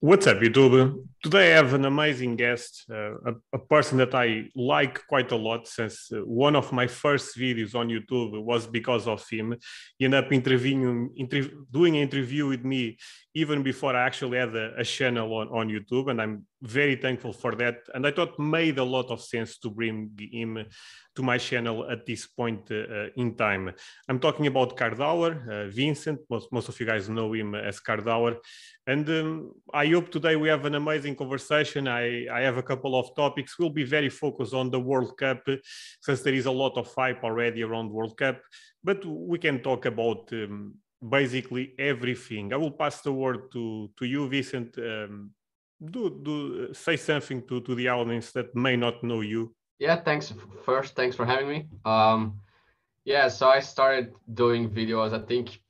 What's up, YouTube? Today I have an amazing guest, uh, a, a, person that I like quite a lot since uh, one of my first videos on YouTube was because of him. He ended up interviewing, inter- doing an interview with me even before I actually had a, a, channel on, on YouTube, and I'm very thankful for that. And I thought made a lot of sense to bring him to my channel at this point uh, in time. I'm talking about CardHour, uh, Vincent. Most, most of you guys know him as CardHour. And um, I hope today we have an amazing conversation. I, I have a couple of topics. We'll be very focused on the World Cup since there is a lot of hype already around World Cup. But we can talk about um, basically everything. I will pass the word to, to you, Vincent. Um, do, do say something to, to the audience that may not know you. Yeah, thanks. First, thanks for having me. Um, yeah, so I started doing videos, I think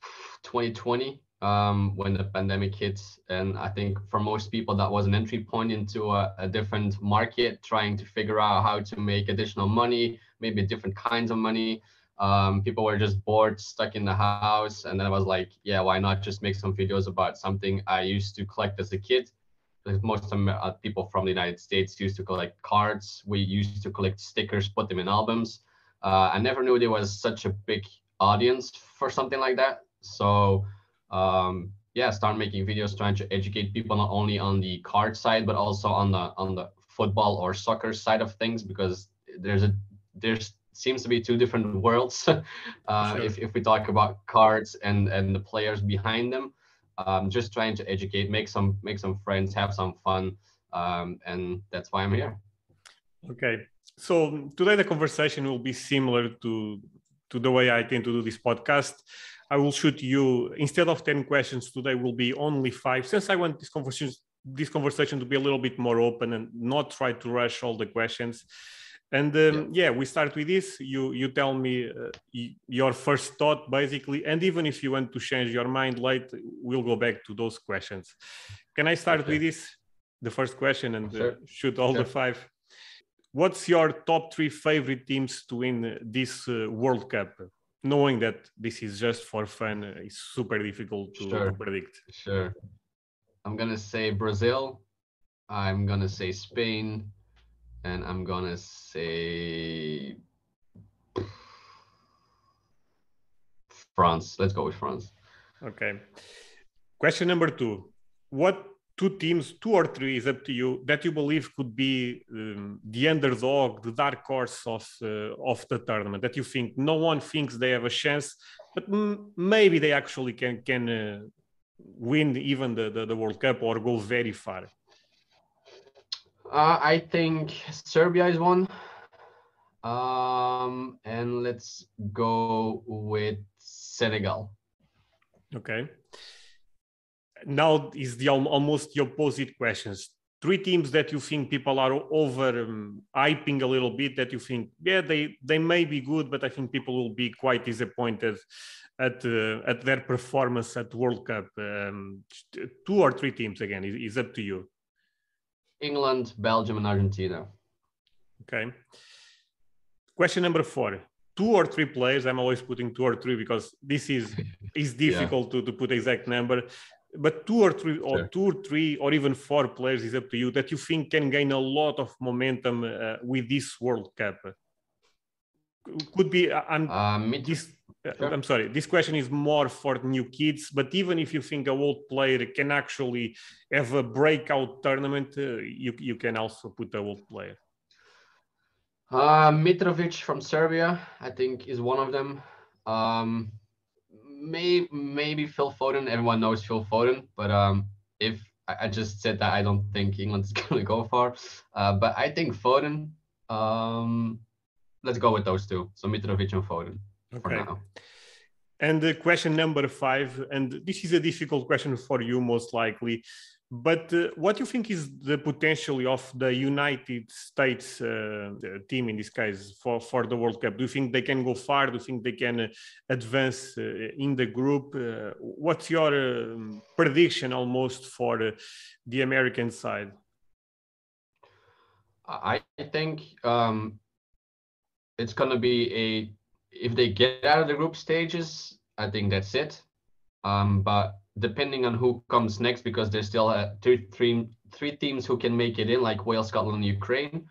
2020 um, when the pandemic hits. And I think for most people, that was an entry point into a, a, different market, trying to figure out how to make additional money, maybe different kinds of money. Um, people were just bored, stuck in the house. And then I was like, yeah, why not just make some videos about something I used to collect as a kid? Because most of uh, people from the United States used to collect cards. We used to collect stickers, put them in albums. Uh, I never knew there was such a big audience for something like that. So um, yeah, start making videos trying to educate people not only on the card side but also on the on the football or soccer side of things because there's a there's seems to be two different worlds uh, sure. if, if we talk about cards and and the players behind them um, just trying to educate, make some make some friends, have some fun, um, and that's why I'm here. Okay, so today the conversation will be similar to to the way I tend to do this podcast. I will shoot you instead of ten questions today will be only five, since I want this conversation this conversation to be a little bit more open and not try to rush all the questions. And um, yeah. yeah. we start with this. You you tell me uh, your first thought basically, and even if you want to change your mind late, we'll go back to those questions. Can I start okay. with this? The first question and uh, shoot all the five. What's your top three favorite teams to win this uh, World Cup? Knowing that this is just for fun, uh, it's super difficult to, sure. to predict. Sure. I'm gonna say Brazil. I'm gonna say Spain and I'm gonna say France. Let's go with France. Okay. Question number two: What two teams, two or three, is up to you that you believe could be um, the underdog, the dark horse of uh, of the tournament? That you think no one thinks they have a chance, but maybe they actually can can uh, win even the, the the World Cup or go very far. Uh, I think Serbia is one. Um, and let's go with Senegal. Okay. Now is the almost the opposite questions. Three teams that you think people are over um, hyping a little bit. That you think, yeah, they they may be good, but I think people will be quite disappointed at uh, at their performance at World Cup. Um, two or three teams again is, is up to you. England, Belgium, and Argentina. Okay. Question number four. Two or three players. I'm always putting two or three because this is is difficult yeah. to, to put exact number. But two or three, or sure. two or three, or even four players is up to you that you think can gain a lot of momentum uh, with this World Cup. Could be. Uh, I'm um, this Sure. I'm sorry, this question is more for new kids, but even if you think a old player can actually have a breakout tournament, uh, you, you can also put a old player. Uh, Mitrovic from Serbia, I think, is one of them. Um, may, maybe Phil Foden. Everyone knows Phil Foden, but um, if I, I just said that I don't think England is going to go far, uh, but I think Foden. Um, let's go with those two. So Mitrovic and Foden. Okay. And the question number five, and this is a difficult question for you most likely, but uh, what do you think is the potential of the United States uh, team in this case for, for the World Cup? Do you think they can go far? Do you think they can uh, advance uh, in the group? Uh, what's your um, prediction almost for uh, the American side? I think um, it's going to be a if they get out of the group stages, I think that's it. Um, but depending on who comes next, because there's still uh, three, three, three teams who can make it in, like Wales, Scotland, Ukraine.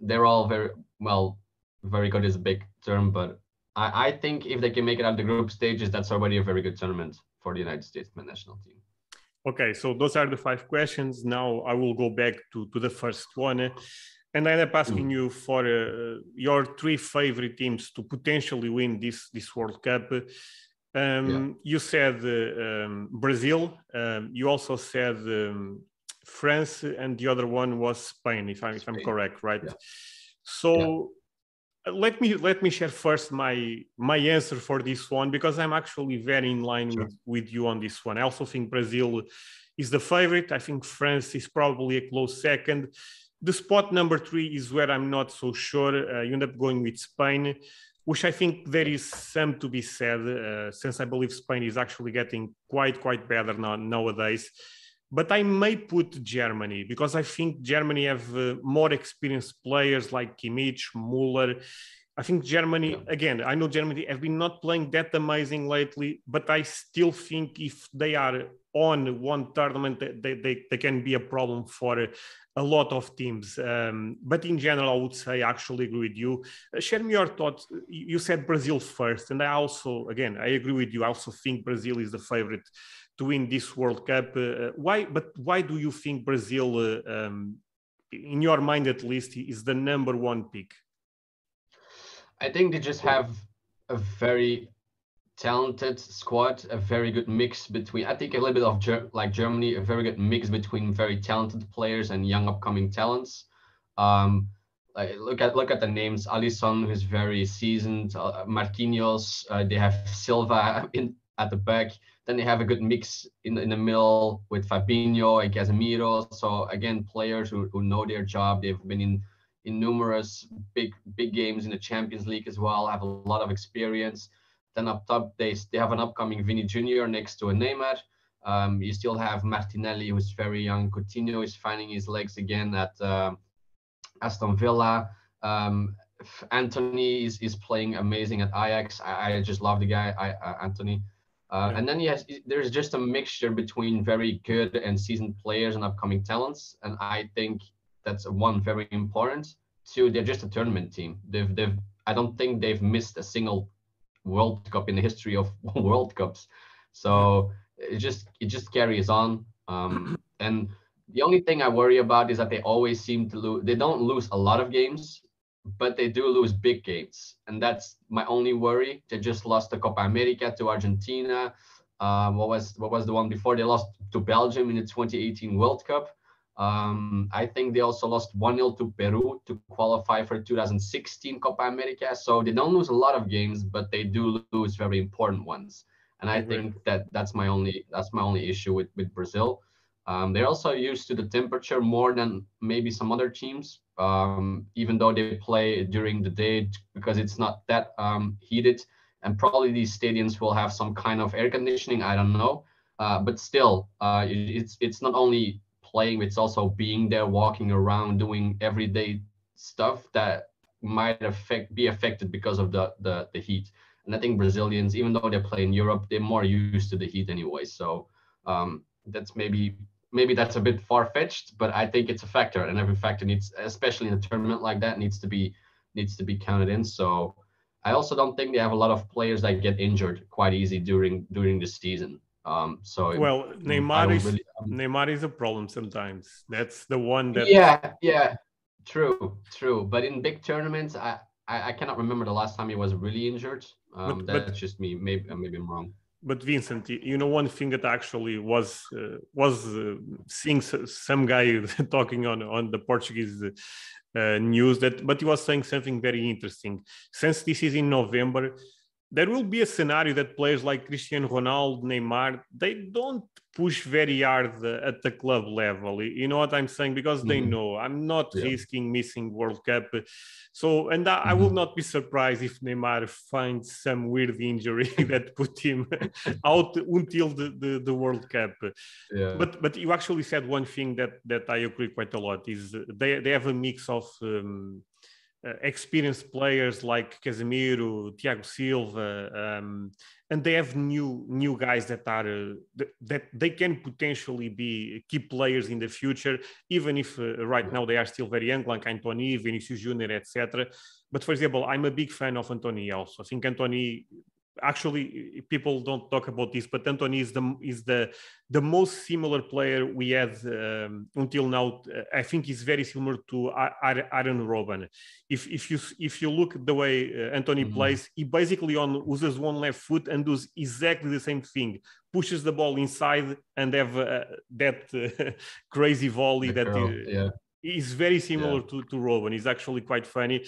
They're all very well, very good is a big term, but I, I think if they can make it out of the group stages, that's already a very good tournament for the United States national team. Okay, so those are the five questions. Now I will go back to, to the first one. And I end up asking mm. you for uh, your three favorite teams to potentially win this, this World Cup. Um, yeah. You said uh, um, Brazil. Um, you also said um, France, and the other one was Spain, if, I, if I'm correct, right? Yeah. So uh, let me let me share first my my answer for this one because I'm actually very in line sure. with, with you on this one. I also think Brazil is the favorite. I think France is probably a close second. The spot number three is where I'm not so sure. Uh, you end up going with Spain, which I think there is some to be said, uh, since I believe Spain is actually getting quite quite better now, nowadays but I may put Germany because I think Germany have uh, more experienced players like Kimmich, Muller. I think Germany, yeah. again, I know Germany have been not playing that amazing lately, but I still think if they are on one tournament, they, they, they can be a problem for a lot of teams. Um, but in general, I would say I actually agree with you. Uh, share me your thoughts. You said Brazil first, and I also, again, I agree with you. I also think Brazil is the favorite to win this World Cup. Uh, why? But why do you think Brazil, uh, um, in your mind at least, is the number one pick? I think they just have a very talented squad, a very good mix between. I think a little bit of Ger- like Germany, a very good mix between very talented players and young upcoming talents. Um, like look at look at the names. Alisson, who's very seasoned. Uh, Marquinhos. Uh, they have Silva in at the back. Then they have a good mix in, in the middle with Fabinho and Casemiro. So again, players who, who know their job. They've been in in numerous big big games in the Champions League as well. Have a lot of experience. Then up top, they they have an upcoming Vini Jr. next to a Neymar. Um, you still have Martinelli, who's very young. Coutinho is finding his legs again at uh, Aston Villa. Um, Antony is, is playing amazing at Ajax. I, I just love the guy, I, uh, Antony. Uh, yeah. And then yes, there's just a mixture between very good and seasoned players and upcoming talents. And I think that's one very important. Two, they're just a tournament team. They've they've I don't think they've missed a single World Cup in the history of World Cups. So it just it just carries on. Um, and the only thing I worry about is that they always seem to lose. They don't lose a lot of games, but they do lose big games, and that's my only worry. They just lost the Copa America to Argentina. Um, what was what was the one before? They lost to Belgium in the 2018 World Cup. Um, I think they also lost 1-0 to Peru to qualify for 2016 Copa America. So they don't lose a lot of games, but they do lose very important ones. And I think that that's my only that's my only issue with with Brazil. Um, they're also used to the temperature more than maybe some other teams, um, even though they play during the day because it's not that um, heated. And probably these stadiums will have some kind of air conditioning. I don't know, uh, but still, uh, it's it's not only playing; it's also being there, walking around, doing everyday stuff that might affect be affected because of the the, the heat. And I think Brazilians, even though they play in Europe, they're more used to the heat anyway. So um, that's maybe maybe that's a bit far fetched, but I think it's a factor, and every factor needs, especially in a tournament like that, needs to be needs to be counted in. So I also don't think they have a lot of players that get injured quite easy during during the season. Um, so well, Neymar is really, um, Neymar is a problem sometimes. That's the one that yeah yeah true true. But in big tournaments, I I, I cannot remember the last time he was really injured. Um, but, that's but, just me. Maybe maybe I'm wrong but Vincent, you know, one thing that actually was uh, was uh, seeing some guy talking on on the Portuguese uh, news that, but he was saying something very interesting. Since this is in November, there will be a scenario that players like Cristiano Ronaldo, Neymar, they don't push very hard at the club level. You know what I'm saying? Because they mm-hmm. know I'm not yeah. risking missing World Cup. So, and I, mm-hmm. I, will not be surprised if Neymar finds some weird injury that put him out until the, the, the, World Cup. Yeah. But but you actually said one thing that that I agree quite a lot is they they have a mix of. Um, uh, experienced players like Casemiro, Thiago Silva, um, and they have new new guys that are uh, th- that they can potentially be key players in the future, even if uh, right now they are still very young, like Antony, Vinicius Junior, etc. But for example, I'm a big fan of Antony also. I think Antony actually people don't talk about this, but Antony is the is the the most similar player we had um, until now. I think he's very similar to Arjen Robben. If if you if you look at the way Antony mm-hmm. plays, he basically on uses one left foot and does exactly the same thing. Pushes the ball inside and have uh, that uh, crazy volley the that. Curl, yeah He's very similar yeah. to, to Robben. He's actually quite funny.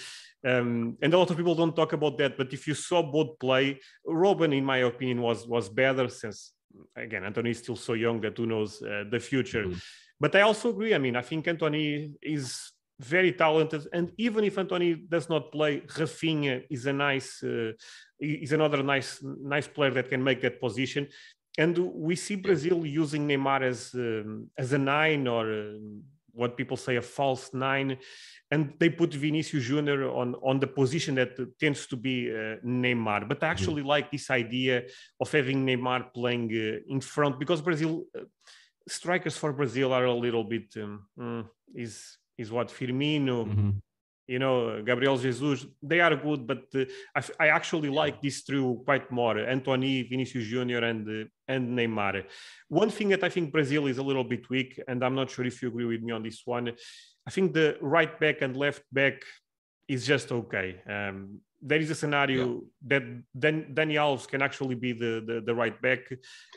Um, and a lot of people don't talk about that. But if you saw both play, Robben, in my opinion, was was better since, again, Antony is still so young that who knows uh, the future. Mm-hmm. But I also agree. I mean, I think Antony is very talented. And even if Antony does not play, Raphinha is a nice, uh, is another nice, nice player that can make that position. And we see Brazil using Neymar as um, as a nine or. Uh, what people say a false nine, and they put Vinicius Junior on on the position that tends to be uh, Neymar. But I actually mm-hmm. like this idea of having Neymar playing uh, in front because Brazil uh, strikers for Brazil are a little bit um, mm, is is what Firmino. Mm-hmm you know, Gabriel Jesus, they are good, but uh, I, I, actually like this trio quite more. Antony, Vinicius Junior, and uh, and Neymar. One thing that I think Brazil is a little bit weak, and I'm not sure if you agree with me on this one. I think the right back and left back is just okay. Um, there is a scenario yeah. that Dan, Dani Alves can actually be the, the, the right back,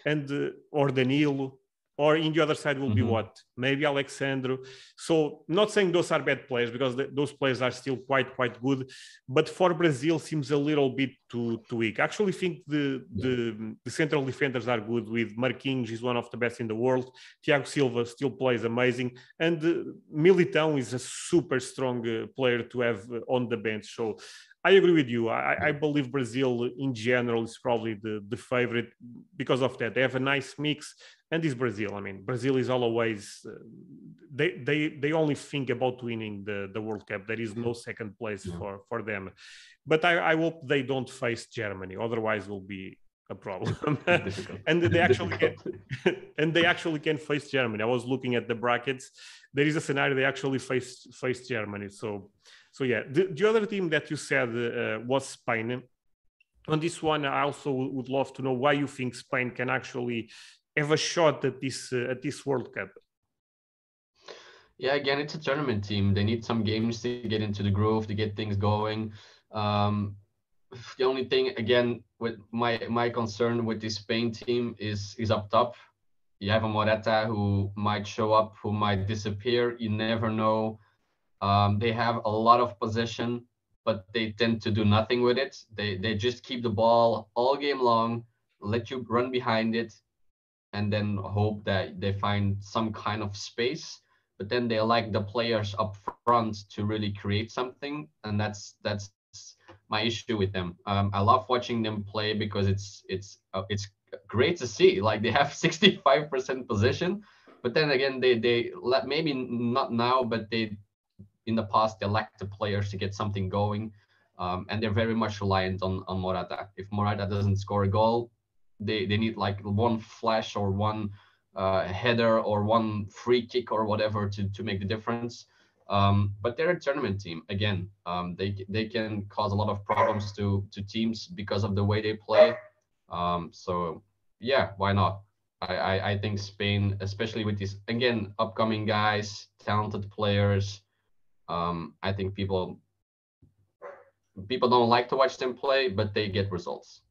and uh, or Danilo or in the other side will mm-hmm. be what maybe Alex Sandro. So not saying those are bad players because the, those players are still quite quite good, but for Brazil seems a little bit too too weak. I actually think the yeah. the, the central defenders are good. With Marquinhos is one of the best in the world. Thiago Silva still plays amazing, and uh, Militão is a super strong uh, player to have uh, on the bench. So I agree with you. I, I, believe Brazil in general is probably the, the favorite because of that. They have a nice mix, and this Brazil. I mean, Brazil is always uh, they they they only think about winning the, the World Cup. There is no second place yeah. for for them. But I, I hope they don't face Germany. Otherwise, will be a problem. and they actually can, and they actually can face Germany. I was looking at the brackets. There is a scenario they actually face face Germany. So so yeah, the, the other team that you said uh, was Spain. On this one, I also would love to know why you think Spain can actually have a shot at this uh, at this World Cup. Yeah, again, it's a tournament team. They need some games to get into the groove to get things going. Um, the only thing, again, with my my concern with this Spain team is is up top. You have a Morata who might show up, who might disappear. You never know um, they have a lot of possession, but they tend to do nothing with it. They they just keep the ball all game long, let you run behind it, and then hope that they find some kind of space. But then they like the players up front to really create something, and that's that's my issue with them. Um, I love watching them play because it's it's uh, it's great to see. Like they have 65% possession, but then again they they maybe not now, but they in the past they lacked the players to get something going, um, and they're very much reliant on on Morata. If Morata doesn't score a goal, they they need like one flash or one uh, header or one free kick or whatever to to make the difference. Um, but they're a tournament team again. Um, they they can cause a lot of problems to to teams because of the way they play. Um, so yeah, why not? I, I, I think Spain, especially with these again upcoming guys, talented players, um, I think people people don't like to watch them play, but they get results.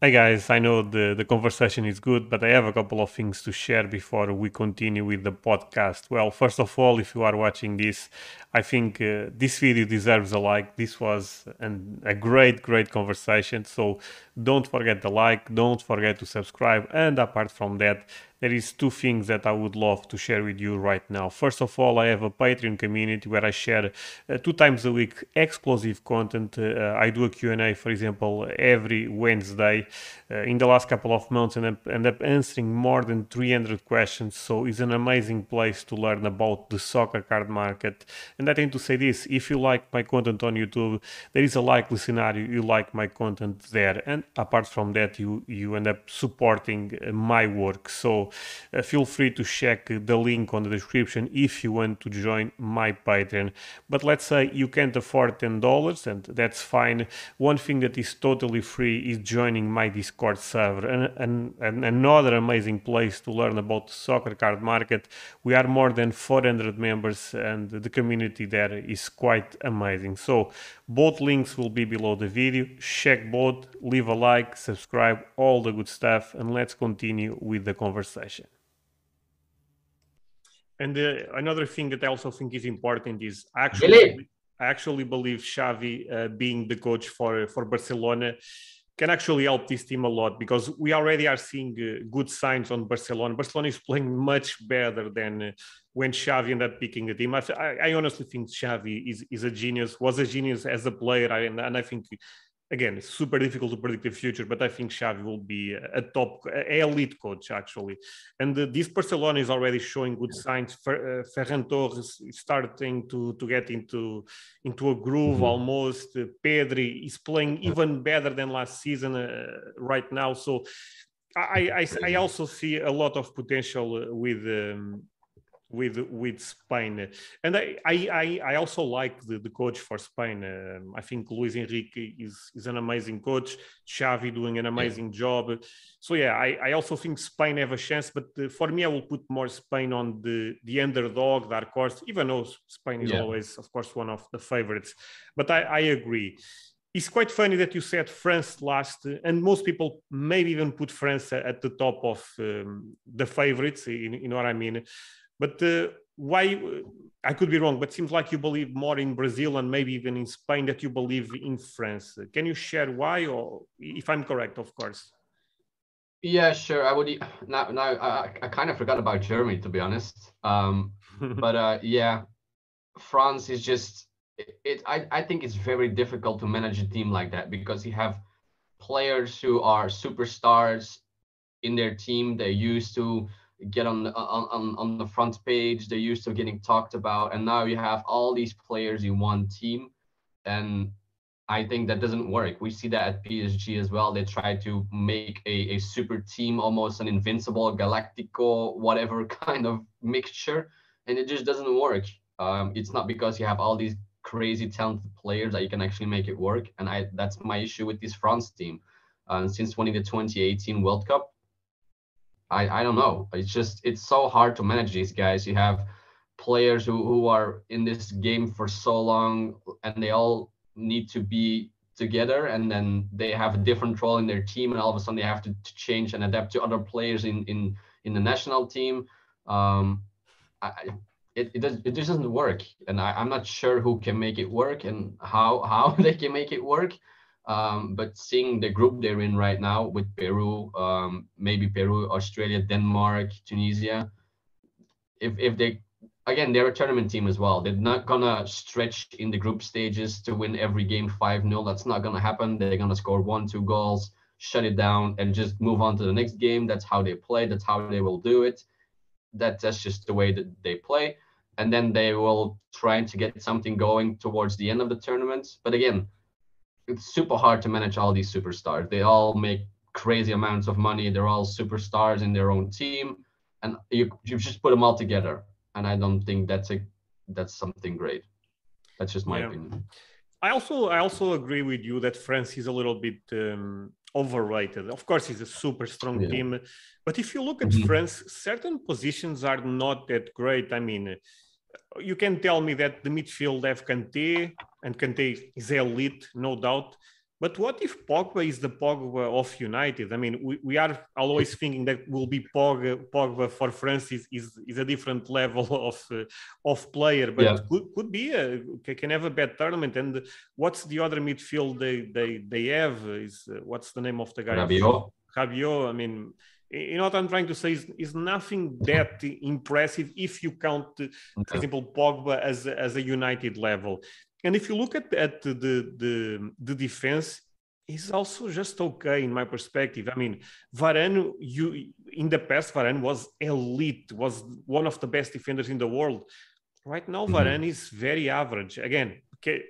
Hey guys, I know the, the conversation is good, but I have a couple of things to share before we continue with the podcast. Well, first of all, if you are watching this, I think uh, this video deserves a like. This was an, a great, great conversation. So don't forget the like, don't forget to subscribe. And apart from that, there is two things that I would love to share with you right now. First of all, I have a Patreon community where I share uh, two times a week exclusive content. Uh, I do a Q&A, for example, every Wednesday. Uh, in the last couple of months, and I end up answering more than 300 questions. So it's an amazing place to learn about the soccer card market. And I tend to say this: if you like my content on YouTube, there is a likely scenario you like my content there. And apart from that, you you end up supporting uh, my work. So uh, feel free to check the link on the description if you want to join my Patreon. But let's say you can't afford $10, and that's fine. One thing that is totally free is joining my Discord server and, and, and, another amazing place to learn about the soccer card market. We are more than 400 members and the community there is quite amazing. So both links will be below the video. Check both, leave a like, subscribe, all the good stuff and let's continue with the conversation. And uh, another thing that I also think is important is actually, really? I actually believe Xavi uh, being the coach for for Barcelona can actually help this team a lot because we already are seeing uh, good signs on Barcelona. Barcelona is playing much better than uh, when Xavi ended up picking the team. I, I, honestly think Xavi is, is a genius, was a genius as a player, and, and I think again, it's super difficult to predict the future, but I think Xavi will be a top, a elite coach actually. And uh, this Barcelona is already showing good signs. Fer, uh, Ferran Torres is starting to to get into into a groove mm-hmm. almost. Uh, Pedri is playing even better than last season uh, right now. So I, I, I also see a lot of potential with um, with with Spain. And I I, I also like the, the coach for Spain. Um, I think Luis Enrique is is an amazing coach. Xavi doing an amazing yeah. job. So yeah, I, I also think Spain have a chance. But uh, for me, I will put more Spain on the the underdog, dark horse. Even though Spain is yeah. always, of course, one of the favorites. But I, I agree it's quite funny that you said France last, and most people maybe even put France at the top of um, the favorites. You, you know what I mean? But uh, why? I could be wrong, but seems like you believe more in Brazil and maybe even in Spain that you believe in France. Can you share why, or if I'm correct, of course? Yeah, sure. I would now. Now I, I kind of forgot about Germany to be honest. Um, but uh, yeah, France is just it, it. I I think it's very difficult to manage a team like that because you have players who are superstars in their team. They're used to get on on on the front page. They're used to getting talked about, and now you have all these players in one team, and I think that doesn't work. We see that at PSG as well. They try to make a, a super team, almost an invincible Galactico, whatever kind of mixture, and it just doesn't work. Um, it's not because you have all these crazy talented players that you can actually make it work. And I that's my issue with this France team. Uh, since winning the 2018 World Cup, I, I don't know. It's just it's so hard to manage these guys. You have players who, who are in this game for so long and they all need to be together and then they have a different role in their team and all of a sudden they have to, to change and adapt to other players in in in the national team um I, it, it does it just doesn't work and I, i'm not sure who can make it work and how how they can make it work um, but seeing the group they're in right now with Peru, um, maybe Peru, Australia, Denmark, Tunisia, if, if they, again, they're a tournament team as well. They're not to stretch in the group stages to win every game 5 0. That's not to happen. They're to score one, two goals, shut it down, and just move on to the next game. That's how they play. That's how they will do it. That, that's just the way that they play. And then they will try to get something going towards the end of the tournament. But again, it's super hard to manage all these superstars. They all make crazy amounts of money. They're all superstars in their own team, and you you just put them all together. And I don't think that's a that's something great. That's just my yeah. opinion. I also I also agree with you that France is a little bit um, overrated. Of course, it's a super strong yeah. team, but if you look at mm-hmm. France, certain positions are not that great. I mean, you can tell me that the midfield have Kante, and Kante is elite, no doubt. But what if Pogba is the Pogba of United? I mean, we, we are always thinking that will be Pogba, Pogba for France is, is, is a different level of uh, of player, but yeah. could, could be a, can have a bad tournament. And what's the other midfield they they, they have? Is uh, what's the name of the guy? Rabiot. Rabiot. I mean, you know what I'm trying to say is, is nothing that impressive if you count, for example, Pogba as as a United level. And if you look at, at the, the, the defense, is also just okay in my perspective. I mean, Varane, you in the past, Varane was elite, was one of the best defenders in the world. Right now, mm-hmm. Varane is very average. Again, can,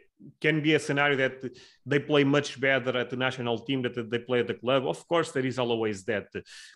can be a scenario that they play much better at the national team that they play at the club. Of course, there is always that.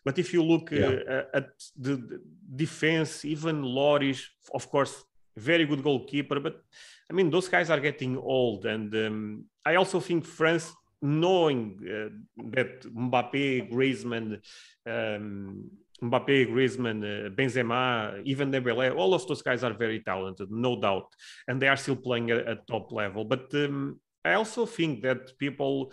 But if you look yeah. uh, at the, the defense, even Lloris, of course, very good goalkeeper. But I mean, those guys are getting old, and um, I also think France knowing uh, that Mbappe, Griezmann, um, Mbappe, Griezmann, uh, Benzema, even Dembele, all of those guys are very talented, no doubt, and they are still playing at, at top level. But um, I also think that people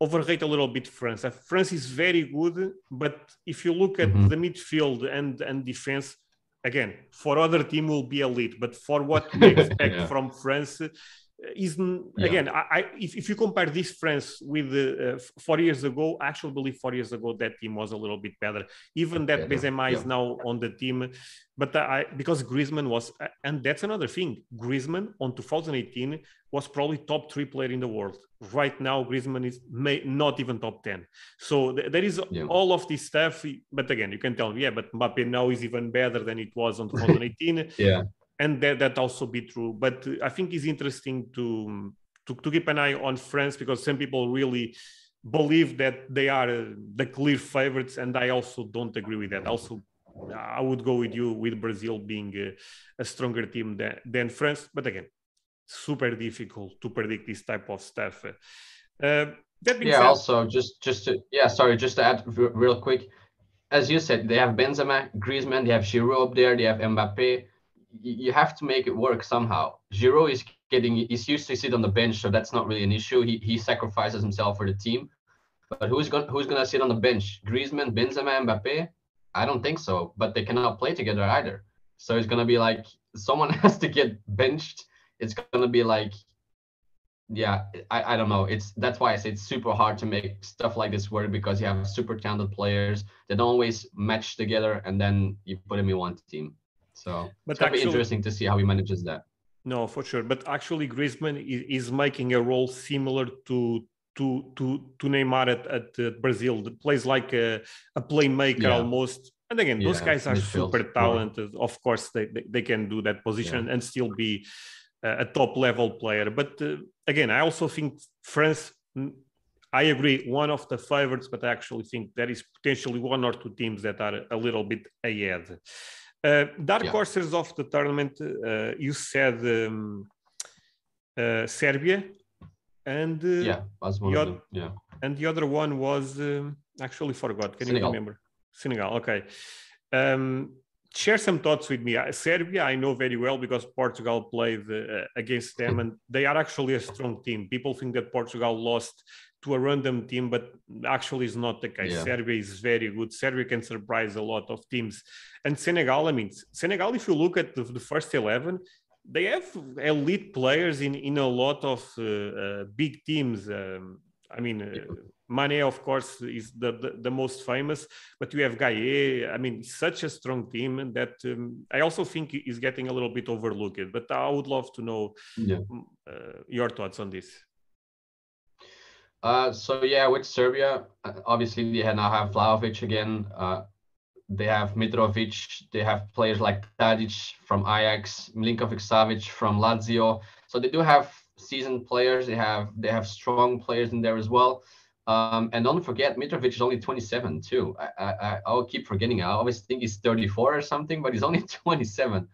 overrate a little bit France. Uh, France is very good, but if you look at mm-hmm. the midfield and and defense, again, for other team will be elite, but for what we expect yeah. from France, is yeah. again I, I, if, if you compare this France with the uh, four years ago I actually believe four years ago that team was a little bit better even that better. Benzema yeah. is now on the team but I because Griezmann was and that's another thing Griezmann on 2018 was probably top three player in the world right now Griezmann is may, not even top 10 so th- there is yeah. all of this stuff but again you can tell me yeah but Mbappe now is even better than it was on 2018 yeah and that, that also be true. But I think it's interesting to, to, to keep an eye on France because some people really believe that they are uh, the clear favorites, and I also don't agree with that. Also, I would go with you with Brazil being a, a stronger team than, than France, but again, super difficult to predict this type of stuff. Uh, yeah. Said, also, just just to yeah, sorry, just to add real quick, as you said, they have Benzema, Griezmann, they have Giroud up there, they have Mbappe you have to make it work somehow. Giroud is getting he's used to sit on the bench, so that's not really an issue. He he sacrifices himself for the team. But who's going who's gonna sit on the bench? Griezmann, Benzema, Mbappe? I don't think so. But they cannot play together either. So it's gonna be like someone has to get benched. It's gonna be like yeah, I, I don't know. It's that's why I say it's super hard to make stuff like this work because you have super talented players that don't always match together and then you put them in one team. So but it's going to be interesting to see how he manages that. No, for sure. But actually, Griezmann is, is making a role similar to to to to Neymar at, at uh, Brazil. That plays like a, a playmaker yeah. almost. And again, those guys are super talented. Yeah. Of course, they, they, they can do that position and still be a top level player. But uh, again, I also think France. I agree, one of the favorites, but I actually think there is potentially one or two teams that are a little bit ahead. Uh, dark yeah. horses of the tournament, uh, you said um, uh, Serbia, and uh, yeah, was one of them. Yeah, and the other one was um, actually forgot. Can Senegal. you remember? Senegal. Okay. Um, share some thoughts with me. Serbia, I know very well because Portugal played uh, against them, and they are actually a strong team. People think that Portugal lost to a random team, but actually is not the case. Yeah. Serbia is very good. Serbia can surprise a lot of teams. And Senegal, I mean, Senegal, if you look at the, the first 11, they have elite players in, in a lot of uh, uh, big teams. Um, I mean, uh, Mane, of course, is the, the, the, most famous, but you have Gueye. I mean, such a strong team that um, I also think is getting a little bit overlooked. But I would love to know yeah. Uh, your thoughts on this. Uh, so yeah, with Serbia, uh, obviously they now have Vlahovic again. Uh, they have Mitrovic. They have players like Tadic from Ajax, Milinkovic Savic from Lazio. So they do have seasoned players. They have they have strong players in there as well. Um, and don't forget, Mitrovic is only 27 too. I, I I'll keep forgetting. I always think he's 34 or something, but he's only 27.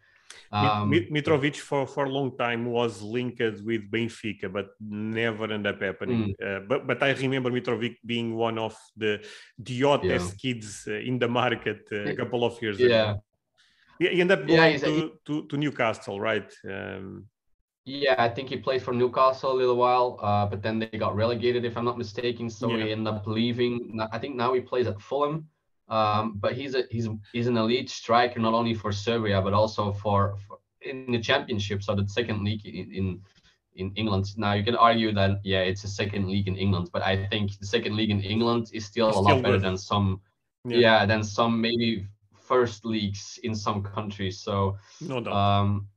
Um, Mitrovic for, for a long time was linked with Benfica, but never ended up happening. Mm. Uh, but but I remember Mitrovic being one of the the hottest yeah. kids uh, in the market uh, a couple of years yeah. ago. Yeah, he ended up going yeah, to, to, to, Newcastle, right? Um, yeah, I think he played for Newcastle a little while, uh, but then they got relegated, if I'm not mistaken. So yeah. he ended up leaving. I think now he plays at Fulham. Um, but he's a he's he's an elite striker not only for Serbia but also for, for in the championship, so the second league in, in in England. Now you can argue that yeah, it's a second league in England, but I think the second league in England is still, still a lot better than some yeah. yeah. than some maybe first leagues in some countries. So no doubt. Um,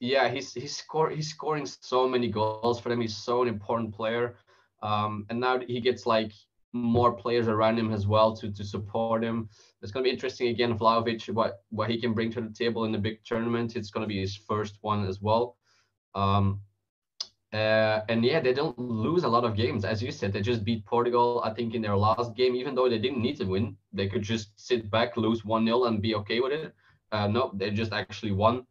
yeah, he's he's score he's scoring so many goals for them. He's so an important player. Um, and now he gets like more players around him as well to to support him. It's going to be interesting again, Vlahovic, what what he can bring to the table in the big tournament. It's going to be his first one as well. Um, uh, and yeah, they don't lose a lot of games. As you said, they just beat Portugal, I think, in their last game, even though they didn't need to win. They could just sit back, lose 1 0, and be okay with it. Uh, no, they just actually won.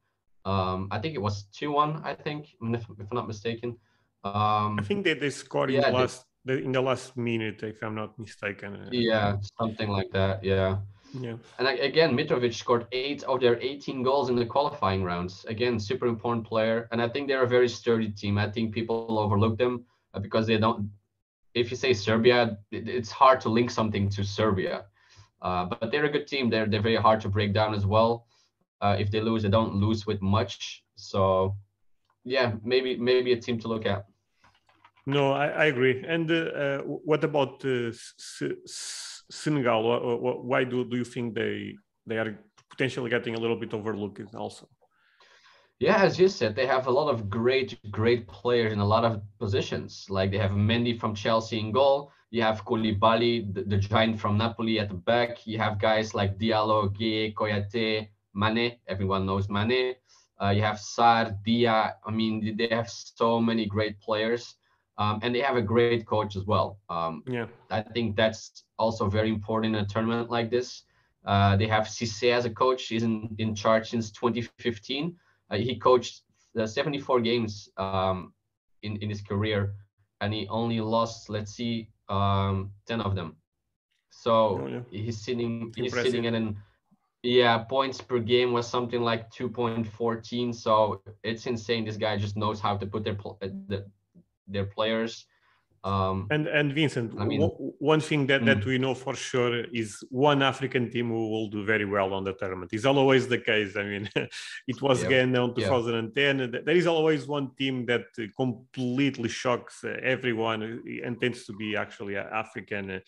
Um, I think it was 2 1, I think, if, if, I'm not mistaken. Um, I think they, they scored yeah, in the last in the last minute, if I'm not mistaken. Uh, yeah, something like that. Yeah. Yeah. And again, Mitrovic scored eight of their 18 goals in the qualifying rounds. Again, super important player. And I think they're a very sturdy team. I think people overlook them uh, because they don't. If you say Serbia, it's hard to link something to Serbia. Uh, but they're a good team. They're they're very hard to break down as well. Uh, if they lose, they don't lose with much. So, yeah, maybe maybe a team to look at. No, I, I agree. And uh, uh what about uh, Senegal? Why do, do you think they they are potentially getting a little bit overlooked also? Yeah, as you said, they have a lot of great, great players in a lot of positions. Like they have Mendy from Chelsea in goal. You have Koulibaly, the, the giant from Napoli at the back. You have guys like Diallo, Gueye, Kouyaté, Mane. Everyone knows Mane. Uh, you have Sarr, Dia. I mean, they have so many great players. Um, and they have a great coach as well. Um, yeah, I think that's also very important in a tournament like this. Uh, they have Cisse as a coach. He's in, in charge since 2015. Uh, he coached the 74 games um, in, in his career, and he only lost, let's see, um, 10 of them. So oh, yeah. he's sitting he's sitting at an yeah points per game was something like 2.14. So it's insane. This guy just knows how to put their the, their players. Um, and and Vincent, I mean, one thing that, mm. that we know for sure is one African team who will do very well on the tournament. Is always the case. I mean, it was again on 2010. Yeah. There is always one team that uh, completely shocks uh, everyone uh, and tends to be actually African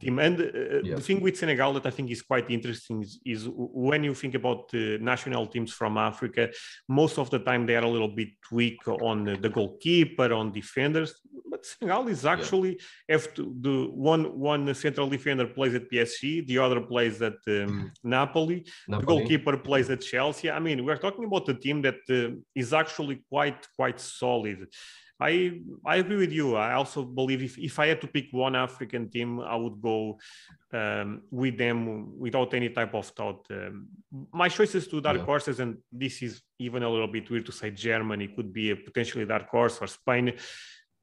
team. And uh, the thing with Senegal that I think is quite interesting is, is when you think about the national teams from Africa, most of the time they are a little bit weak on the goalkeeper, on defenders. But Senegal is actually yeah. have to the one one central defender plays at PSG, the other plays at um, Napoli, Napoli, the goalkeeper plays at Chelsea. I mean, we're talking about a team that uh, is actually quite quite solid. I I agree with you. I also believe if, if I had to pick one African team, I would go um, with them without any type of thought. Um, my choices to dark yeah. horses, and this is even a little bit weird to say Germany could be a potentially dark horse or Spain,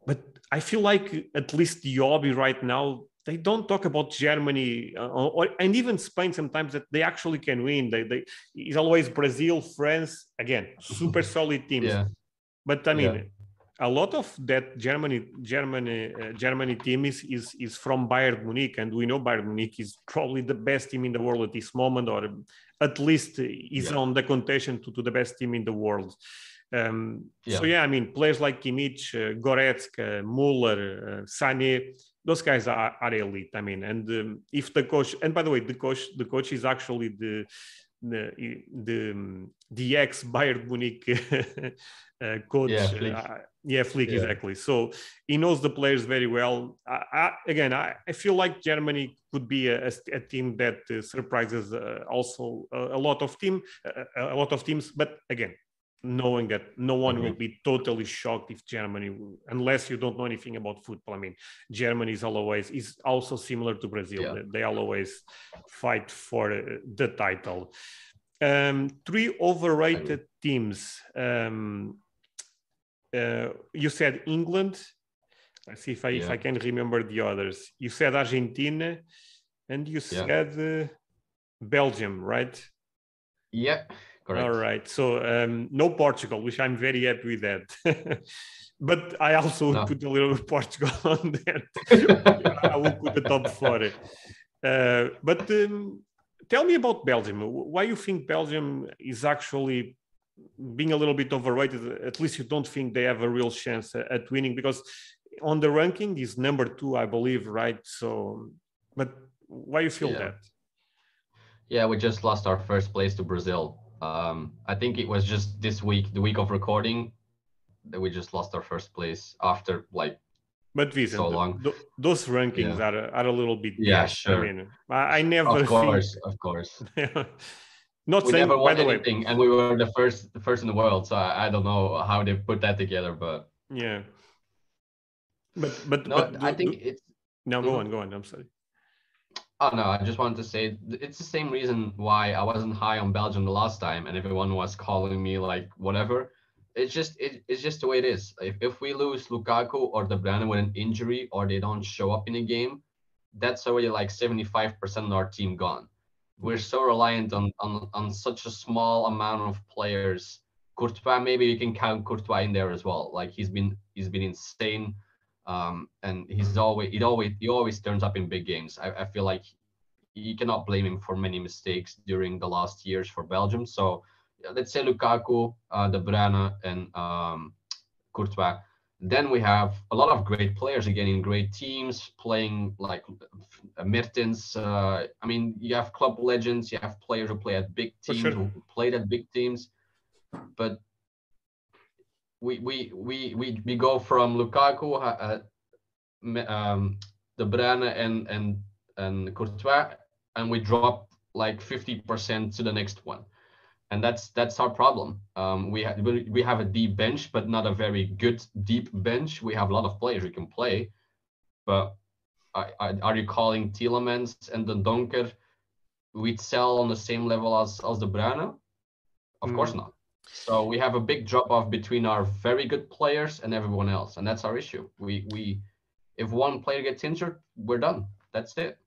but I feel like at least the hobby right now they don't talk about Germany uh, or, and even Spain sometimes that they actually can win. They, they it's always Brazil, France again, super solid teams. Yeah. But I mean, yeah a lot of that Germany Germany uh, Germany team is, is is from Bayern Munich, and we know Bayern Munich is probably the best team in the world at this moment, or at least is yeah. on the contention to, to the best team in the world. Um, yeah. So yeah, I mean players like Kimmich, uh, Goretzka, Muller, uh, Sané, those guys are, are elite. I mean, and um, if the coach, and by the way, the coach the coach is actually the the the, the ex Bayern Munich uh, coach. Yeah. Uh, yeah, Flick, yeah. exactly. So he knows the players very well. I, I, again, I, I, feel like Germany could be a, a team that uh, surprises uh, also a, a, lot of team, a lot of teams. But again, knowing that no one mm-hmm. will be totally shocked if Germany, unless you don't know anything about football. I mean, Germany is always is also similar to Brazil. Yeah. They, they always fight for uh, the title. Um, three overrated teams. Um, you said England. Let's see if I, yeah. if I can remember the others. You said Argentina, and you yeah. said uh, Belgium, right? Yeah, correct. All right. So um, no Portugal, which I'm very happy with that. but I also no. put a little Portugal on that. I will put the top four. Uh, but um, tell me about Belgium. Why you think Belgium is actually being a little bit overrated? At least you don't think they have a real chance at winning because on the ranking is number two, I believe, right? So, but why you feel yeah. that? Yeah, we just lost our first place to Brazil. Um, I think it was just this week, the week of recording, that we just lost our first place after like but Vincent, so long. Th- those rankings yeah. are are a little bit. Yeah, sure. I mean, I, I never. Of course, think... of course. Not we saying, never won by the anything, way. and we were the first, the first in the world. So I, I don't know how they put that together, but yeah. But but, no, but I think it's. No, go mm-hmm. on, go on. I'm sorry. Oh no, I just wanted to say it's the same reason why I wasn't high on Belgium the last time, and everyone was calling me like whatever. It's just it, it's just the way it is. If, if we lose Lukaku or De Bruyne with an injury or they don't show up in a game, that's already like 75% of our team gone. We're so reliant on, on on such a small amount of players. Courtois, maybe you can count Courtois in there as well. Like he's been he's been insane um, and he's always it always he always turns up in big games. I, I feel like you cannot blame him for many mistakes during the last years for Belgium. So let's say Lukaku, uh, De Bruyne, and um, Courtois. Then we have a lot of great players again in great teams playing like uh, Mertens. Uh, I mean, you have club legends, you have players who play at big teams, sure. who played at big teams. But we we we we, we go from Lukaku, uh, um, De Bruyne, and and and Courtois, and we drop like 50% to the next one, and that's that's our problem. Um, we have we have a deep bench, but not a very good deep bench. We have a lot of players who can play, but are, are you calling Tielemans and Dendoncker? We'd sell on the same level as as De Bruyne? Of mm. course not. So we have a big drop off between our very good players and everyone else, and that's our issue. We we if one player gets injured, we're done. That's it.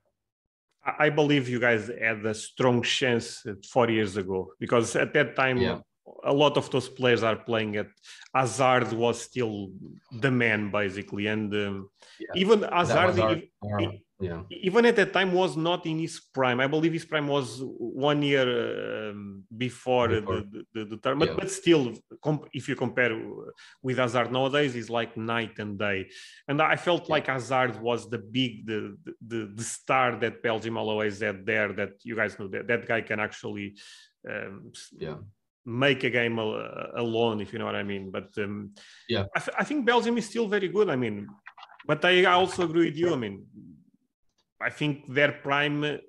I believe you guys had a strong chance four years ago because at that time yeah. a lot of those players are playing at Hazard was still the man basically, and um, yeah. even Hazard. Our, yeah. even at that time was not in his prime i believe his prime was one year um, before, before, The, the, the term but, yeah. but still if you compare with hazard nowadays it's like night and day and i felt yeah. like hazard was the big the, the the star that belgium always had there that you guys know that that guy can actually um, yeah make a game alone if you know what i mean but um, yeah I, I think belgium is still very good i mean but I also agree with you. I mean, I think their prime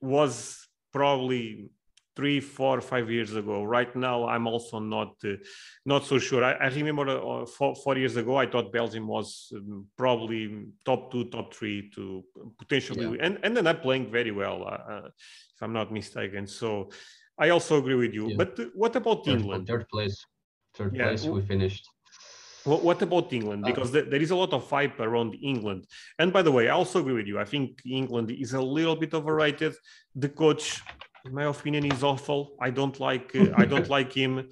was probably three, four, five years ago. Right now, I'm also not uh, not so sure. I, I remember uh, four, four, years ago, I thought Belgium was um, probably top two, top three to potentially, yeah. and and then I'm playing very well, uh, uh, if I'm not mistaken. So I also agree with you. Yeah. But what about third, England? Third place. Third yeah. place. We finished. What about England? Uh, because there is a lot of hype around England. And by the way, I also agree with you. I think England is a little bit overrated. The coach, in my opinion, is awful. I don't like. Uh, I don't like him.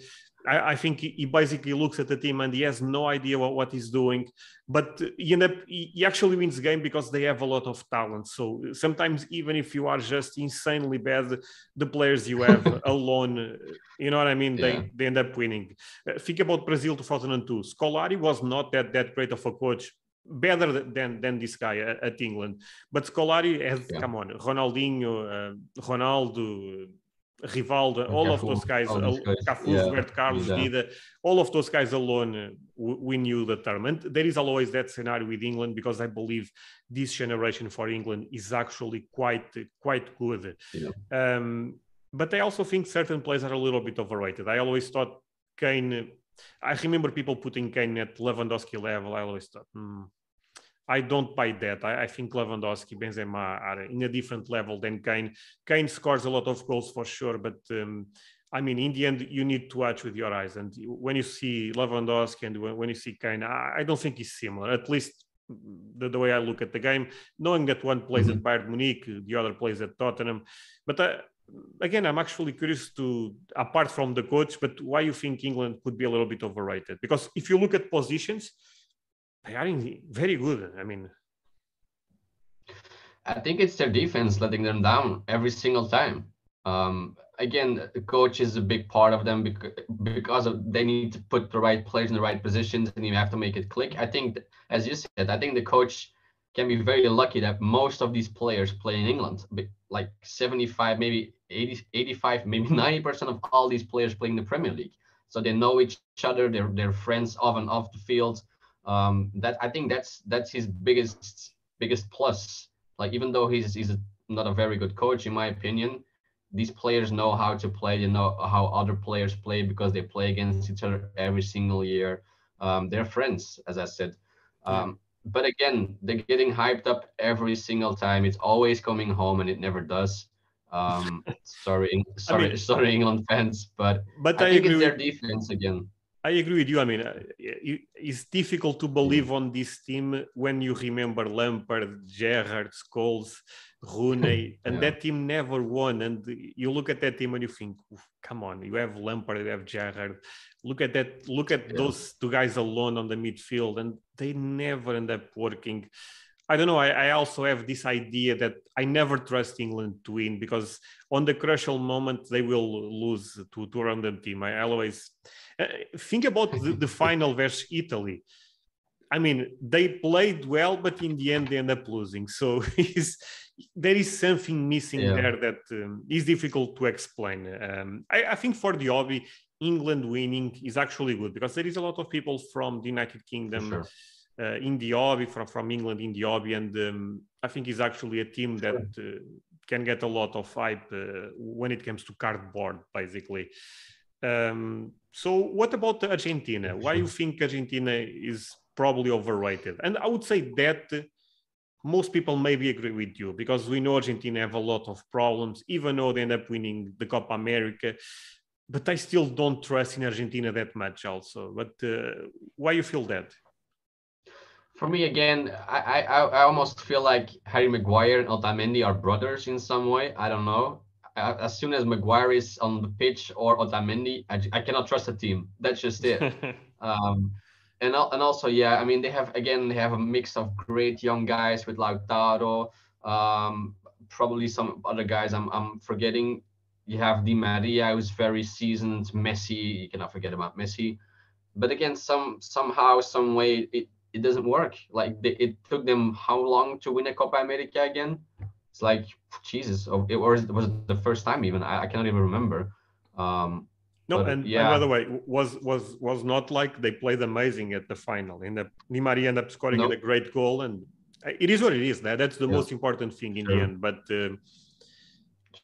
I, I, think he basically looks at the team and he has no idea what, what he's doing. But you know, he actually wins the game because they have a lot of talent. So sometimes, even if you are just insanely bad, the players you have alone, you know what I mean, yeah. they, they end up winning. Uh, think about Brazil 2002. Scolari was not that, that great of a coach better than than this guy at, at England. But Scolari has yeah. come on, Ronaldinho, uh, Ronaldo, Rivaldo, all Cafu, of those guys, all guys. Cafu, yeah. Roberto Carlos, yeah. Dida, all of those guys alone we knew the tournament. There is always that scenario with England because I believe this generation for England is actually quite quite good. Yeah. Um, but I also think certain players are a little bit overrated. I always thought Kane. I remember people putting Kane at Lewandowski level. I always thought. Hmm, I don't buy that. I, I, think Lewandowski, Benzema are in a different level than Kane. Kane scores a lot of goals for sure, but um, I mean, in the end, you need to watch with your eyes. And when you see Lewandowski and when, when you see Kane, I, I, don't think he's similar. At least the, the, way I look at the game, knowing that one plays mm-hmm. at Bayern Munich, the other plays at Tottenham. But uh, again, I'm actually curious to, apart from the coach, but why you think England could be a little bit overrated? Because if you look at positions are very good. I mean, I think it's their defense letting them down every single time. Um, again, the coach is a big part of them because, because of, they need to put the right players in the right positions and you have to make it click. I think, as you said, I think the coach can be very lucky that most of these players play in England. like 75, maybe 80, 85, maybe 90% of all these players playing in the Premier League. So they know each other, they're, they're friends off and off the field. Um, that I think that's that's his biggest biggest plus. Like even though he's he's a, not a very good coach in my opinion, these players know how to play. They know how other players play because they play against each other every single year. Um, they're friends, as I said. Um, but again, they're getting hyped up every single time. It's always coming home, and it never does. Um, sorry, sorry, I mean, sorry, England fans, but but I, I think it's their defense again. I agree with you. I mean, uh, it's difficult to believe on this team when you remember Lampard, Gerrard, Scholes, Rooney, and yeah. that team never won. And you look at that team and you think, come on, you have Lampard, you have Gerrard. Look at that. Look at yeah. those two guys alone on the midfield, and they never end up working. I don't know. I, I, also have this idea that I never trust England to win because on the crucial moment they will lose to, to a random team. I always uh, think about the, the final versus Italy. I mean, they played well, but in the end they end up losing. So there is something missing yeah. there that um, is difficult to explain. Um, I, I, think for the hobby, England winning is actually good because there is a lot of people from the United Kingdom sure. Uh, in the hobby, from, from England in the hobby, and um, I think it's actually a team that uh, can get a lot of hype uh, when it comes to cardboard, basically. Um, so, what about Argentina? Why do you think Argentina is probably overrated? And I would say that most people maybe agree with you because we know Argentina have a lot of problems, even though they end up winning the Copa America. But I still don't trust in Argentina that much, also. But uh, why you feel that? For me, again, I, I I almost feel like Harry Maguire and Otamendi are brothers in some way. I don't know as soon as Maguire is on the pitch or Otamendi, I, I cannot trust the team. That's just it. um, and and also, yeah, I mean, they have again they have a mix of great young guys with Lautaro, um, probably some other guys I'm I'm forgetting. You have Di Maria, who's very seasoned. Messi, you cannot forget about Messi. But again, some somehow, some way, it, it doesn't work. Like they, it took them how long to win a Copa America again? it's like Jesus. Oh, it was it was the first time even. I, I cannot even remember. Um, no, but, and, yeah. and by the way, was was was not like they played amazing at the final. And the Di Maria ended up scoring nope. a great goal, and it is what it is. That that's the yeah. most important thing in sure. the end. But uh,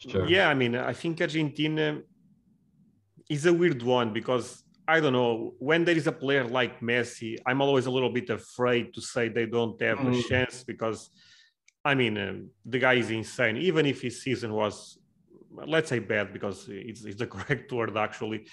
sure. yeah, I mean, I think Argentina is a weird one because I don't know when there is a player like Messi, I'm always a little bit afraid to say they don't have mm. a chance because I mean, um, the guy is insane. Even if his season was, let's say, bad, because it's, it's the correct word actually.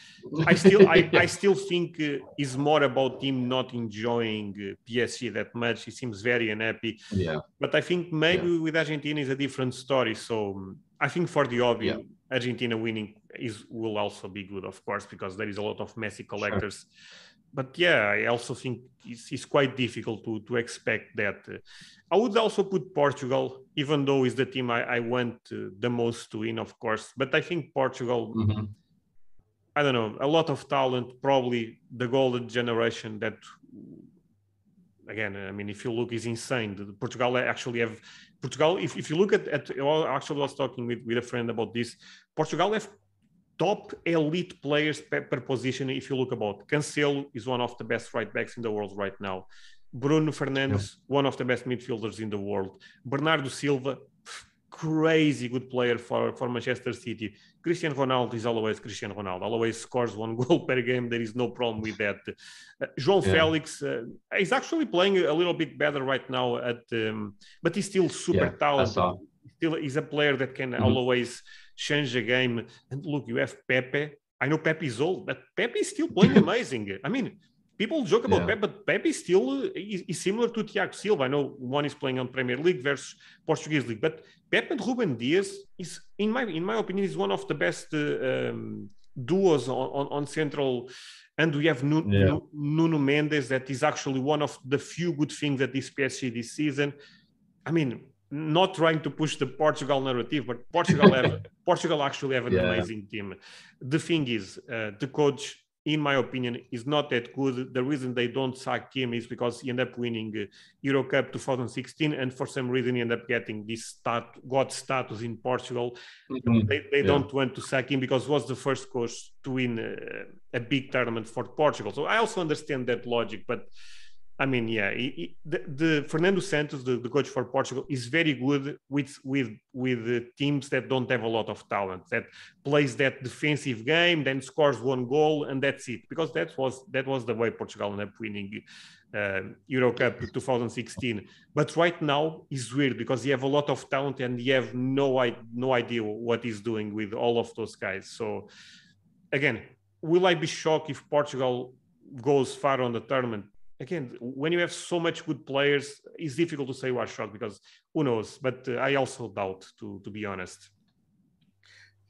I still, I, I still think uh, it's more about him not enjoying uh, PSG that much. He seems very unhappy. Yeah. But I think maybe yeah. with Argentina is a different story. So um, I think for the obvious. yeah. Argentina winning is will also be good, of course, because there is a lot of Messi collectors. Sure but yeah, I also think it's, it's quite difficult to, to expect that. I would also put Portugal, even though it's the team I, I want uh, the most to win, of course. But I think Portugal, mm-hmm. I don't know, a lot of talent, probably the golden generation that, again, I mean, if you look, is insane. Portugal actually have, Portugal, if, if you look at, at well, actually, I was talking with, with a friend about this. Portugal have top elite players per, per, position. If you look about Cancelo is one of the best right backs in the world right now. Bruno Fernandes, one of the best midfielders in the world. Bernardo Silva, crazy good player for, for Manchester City. Cristiano Ronaldo is always Cristiano Ronaldo, always scores one goal per game. There is no problem with that. Uh, João yeah. Felix uh, is actually playing a little bit better right now, at um, but he's still super yeah, talented. Still, he's a player that can mm-hmm. always change the game. And look, you have Pepe. I know Pepe is old, but Pepe is still playing amazing. I mean, people joke about yeah. Pepe, but Pepe still is, is, similar to Thiago Silva. I know one is playing on Premier League versus Portuguese League, but Pepe and Ruben Dias is, in my in my opinion, is one of the best uh, um, duos on, on, on, central. And we have Nuno, yeah. Nuno Mendes, that is actually one of the few good things that this PSG this season. I mean, not trying to push the Portugal narrative, but Portugal have Portugal actually have an yeah. amazing team. The thing is, uh, the coach in my opinion, is not that good. The reason they don't sack him is because he ended up winning uh, Euro Cup 2016, and for some reason he ended up getting this stat, God status in Portugal. Mm-hmm. They, they yeah. don't want to sack him because was the first coach to win uh, a big tournament for Portugal. So I also understand that logic, but I mean, yeah, he, he, the, the, Fernando Santos, the, the, coach for Portugal, is very good with with with teams that don't have a lot of talent. That plays that defensive game, then scores one goal, and that's it. Because that was that was the way Portugal ended up winning uh, Euro Cup 2016. But right now is weird because you have a lot of talent and you have no no idea what he's doing with all of those guys. So again, will I be shocked if Portugal goes far on the tournament? Again, when you have so much good players, it's difficult to say shocked because who knows? But uh, I also doubt, to to be honest.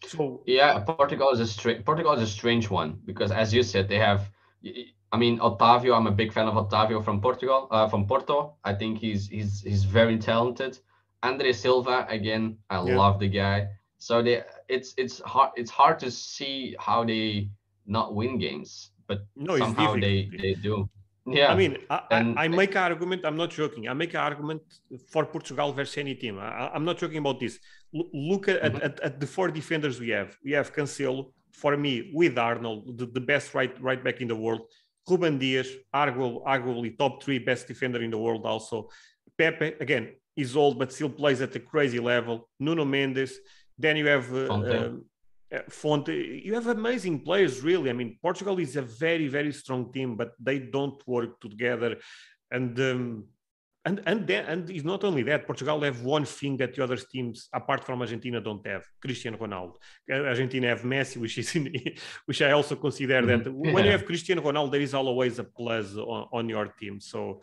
So yeah, Portugal is a strange Portugal is a strange one because, as you said, they have. I mean, Otavio. I'm a big fan of Otavio from Portugal, uh, from Porto. I think he's he's he's very talented. Andre Silva, again, I yeah. love the guy. So they, it's it's hard it's hard to see how they not win games, but no, somehow they they do. Yeah. I mean, I, and, I, make an argument. I'm not joking. I make an argument for Portugal versus any team. I, am not joking about this. L- look at, mm-hmm. at, at, the four defenders we have. We have Cancelo, for me, with Arnold, the, the best right right back in the world. Ruben Dias, arguably, arguably top three best defender in the world also. Pepe, again, is old, but still plays at a crazy level. Nuno Mendes. Then you have uh, Fonte, you have amazing players, really. I mean, Portugal is a very, very strong team, but they don't work together. And um, and and then, and it's not only that. Portugal have one thing that the other teams, apart from Argentina, don't have: Cristiano Ronaldo. Argentina have Messi, which is in, which I also consider mm-hmm. that when yeah. you have Cristiano Ronaldo, there is always a plus on, on your team. So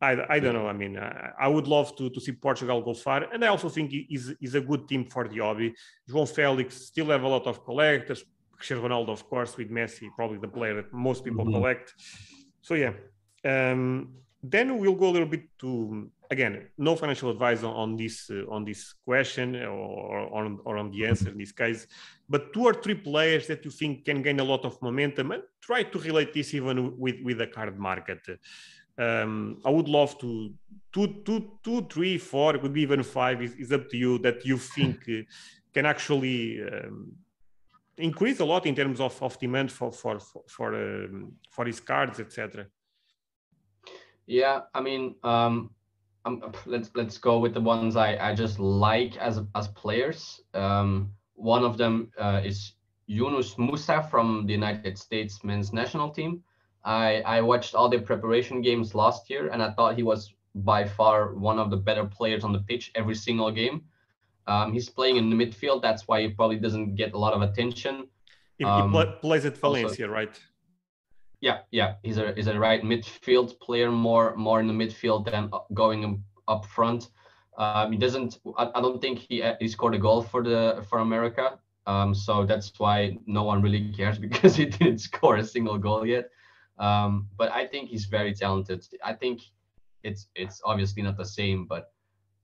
I, I don't know. I mean, uh, I would love to, to see Portugal go far. And I also think he's, he's a good team for the hobby. João Felix still have a lot of collectors. Cristiano Ronaldo, of course, with Messi, probably the player that most people mm-hmm. collect. So, yeah. Um, then we'll go a little bit to, again, no financial advice on, on this uh, on this question or, or, on, or on the answer in this case, but two or three players that you think can gain a lot of momentum and try to relate this even with, with the card market. Um, I would love to two, two, two, three, four, it could be even five. Is, is up to you that you think uh, can actually um, increase a lot in terms of, of demand for for for for, um, his cards, etc. Yeah, I mean, um, let's let's go with the ones I, I just like as as players. Um, one of them uh, is Yunus Musah from the United States men's national team. I, I watched all the preparation games last year, and I thought he was by far one of the better players on the pitch every single game. Um, he's playing in the midfield. That's why he probably doesn't get a lot of attention. He, um, he plays at Valencia, also, right? Yeah, yeah. He's a he's a right midfield player, more more in the midfield than going up front. Um, he doesn't. I, I don't think he he scored a goal for the for America. Um, so that's why no one really cares because he didn't score a single goal yet. Um, but I think he's very talented. I think it's it's obviously not the same, but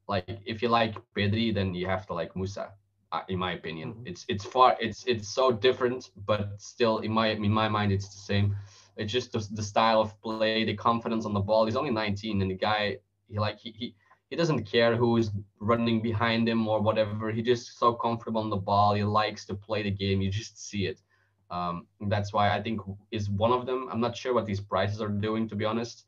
like if you like Pedri, then you have to like Musah. Uh, in my opinion, mm-hmm. it's it's far it's it's so different, but still in my in my mind it's the same. It's just the, the style of play, the confidence on the ball. He's only 19, and the guy he like he, he he doesn't care who is running behind him or whatever. He just so comfortable on the ball. He likes to play the game. You just see it. Um, that's why I think is one of them. I'm not sure what these prices are doing, to be honest.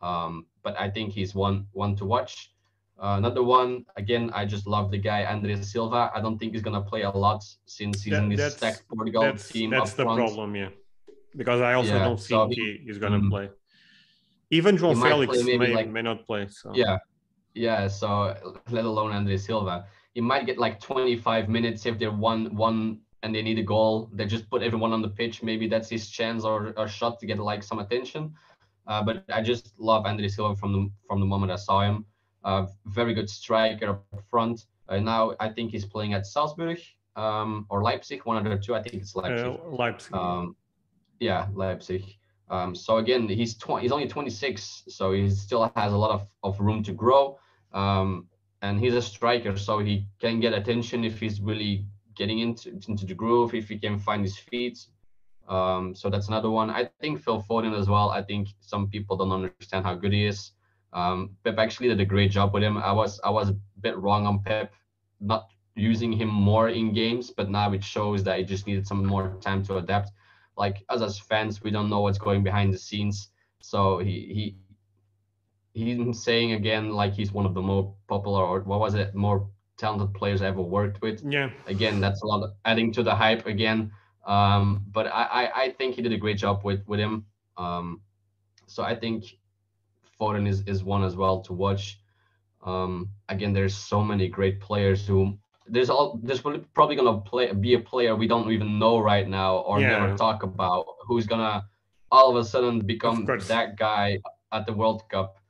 Um, but I think he's one one to watch. Uh, another one, again, I just love the guy Andres Silva. I don't think he's gonna play a lot since he's that, in this stacked Portugal that's, team. That's the front. problem, yeah. Because I also yeah, don't so think he, he's gonna mm, play. Even João Felix may, like, may not play. So. Yeah, yeah. So let alone Andres Silva, he might get like 25 minutes if they're one one and they need a goal, they just put everyone on the pitch. Maybe that's his chance or a shot to get like some attention. Uh, but I just love Andre Silva from the from the moment I saw him. Uh, very good striker up front. Uh, now I think he's playing at Salzburg um, or Leipzig, one of the two. I think it's Leipzig. Uh, Leipzig. Um, yeah, Leipzig. Um, so again, he's 20, he's only 26, so he still has a lot of, of room to grow. Um, and he's a striker, so he can get attention if he's really getting into into the groove if he can find his feet. Um, so that's another one. I think Phil Foden as well. I think some people don't understand how good he is. Um, Pep actually did a great job with him. I was I was a bit wrong on Pep, not using him more in games, but now it shows that he just needed some more time to adapt. Like us as fans, we don't know what's going behind the scenes. So he he he's saying again like he's one of the more popular or what was it more talented players I ever worked with. Yeah. Again, that's a lot of adding to the hype again. Um, but I, I, I think he did a great job with with him. Um, so I think Foden is, is one as well to watch. Um, again, there's so many great players who there's all there's probably gonna play be a player we don't even know right now or yeah. never talk about who's gonna all of a sudden become that guy at the World Cup.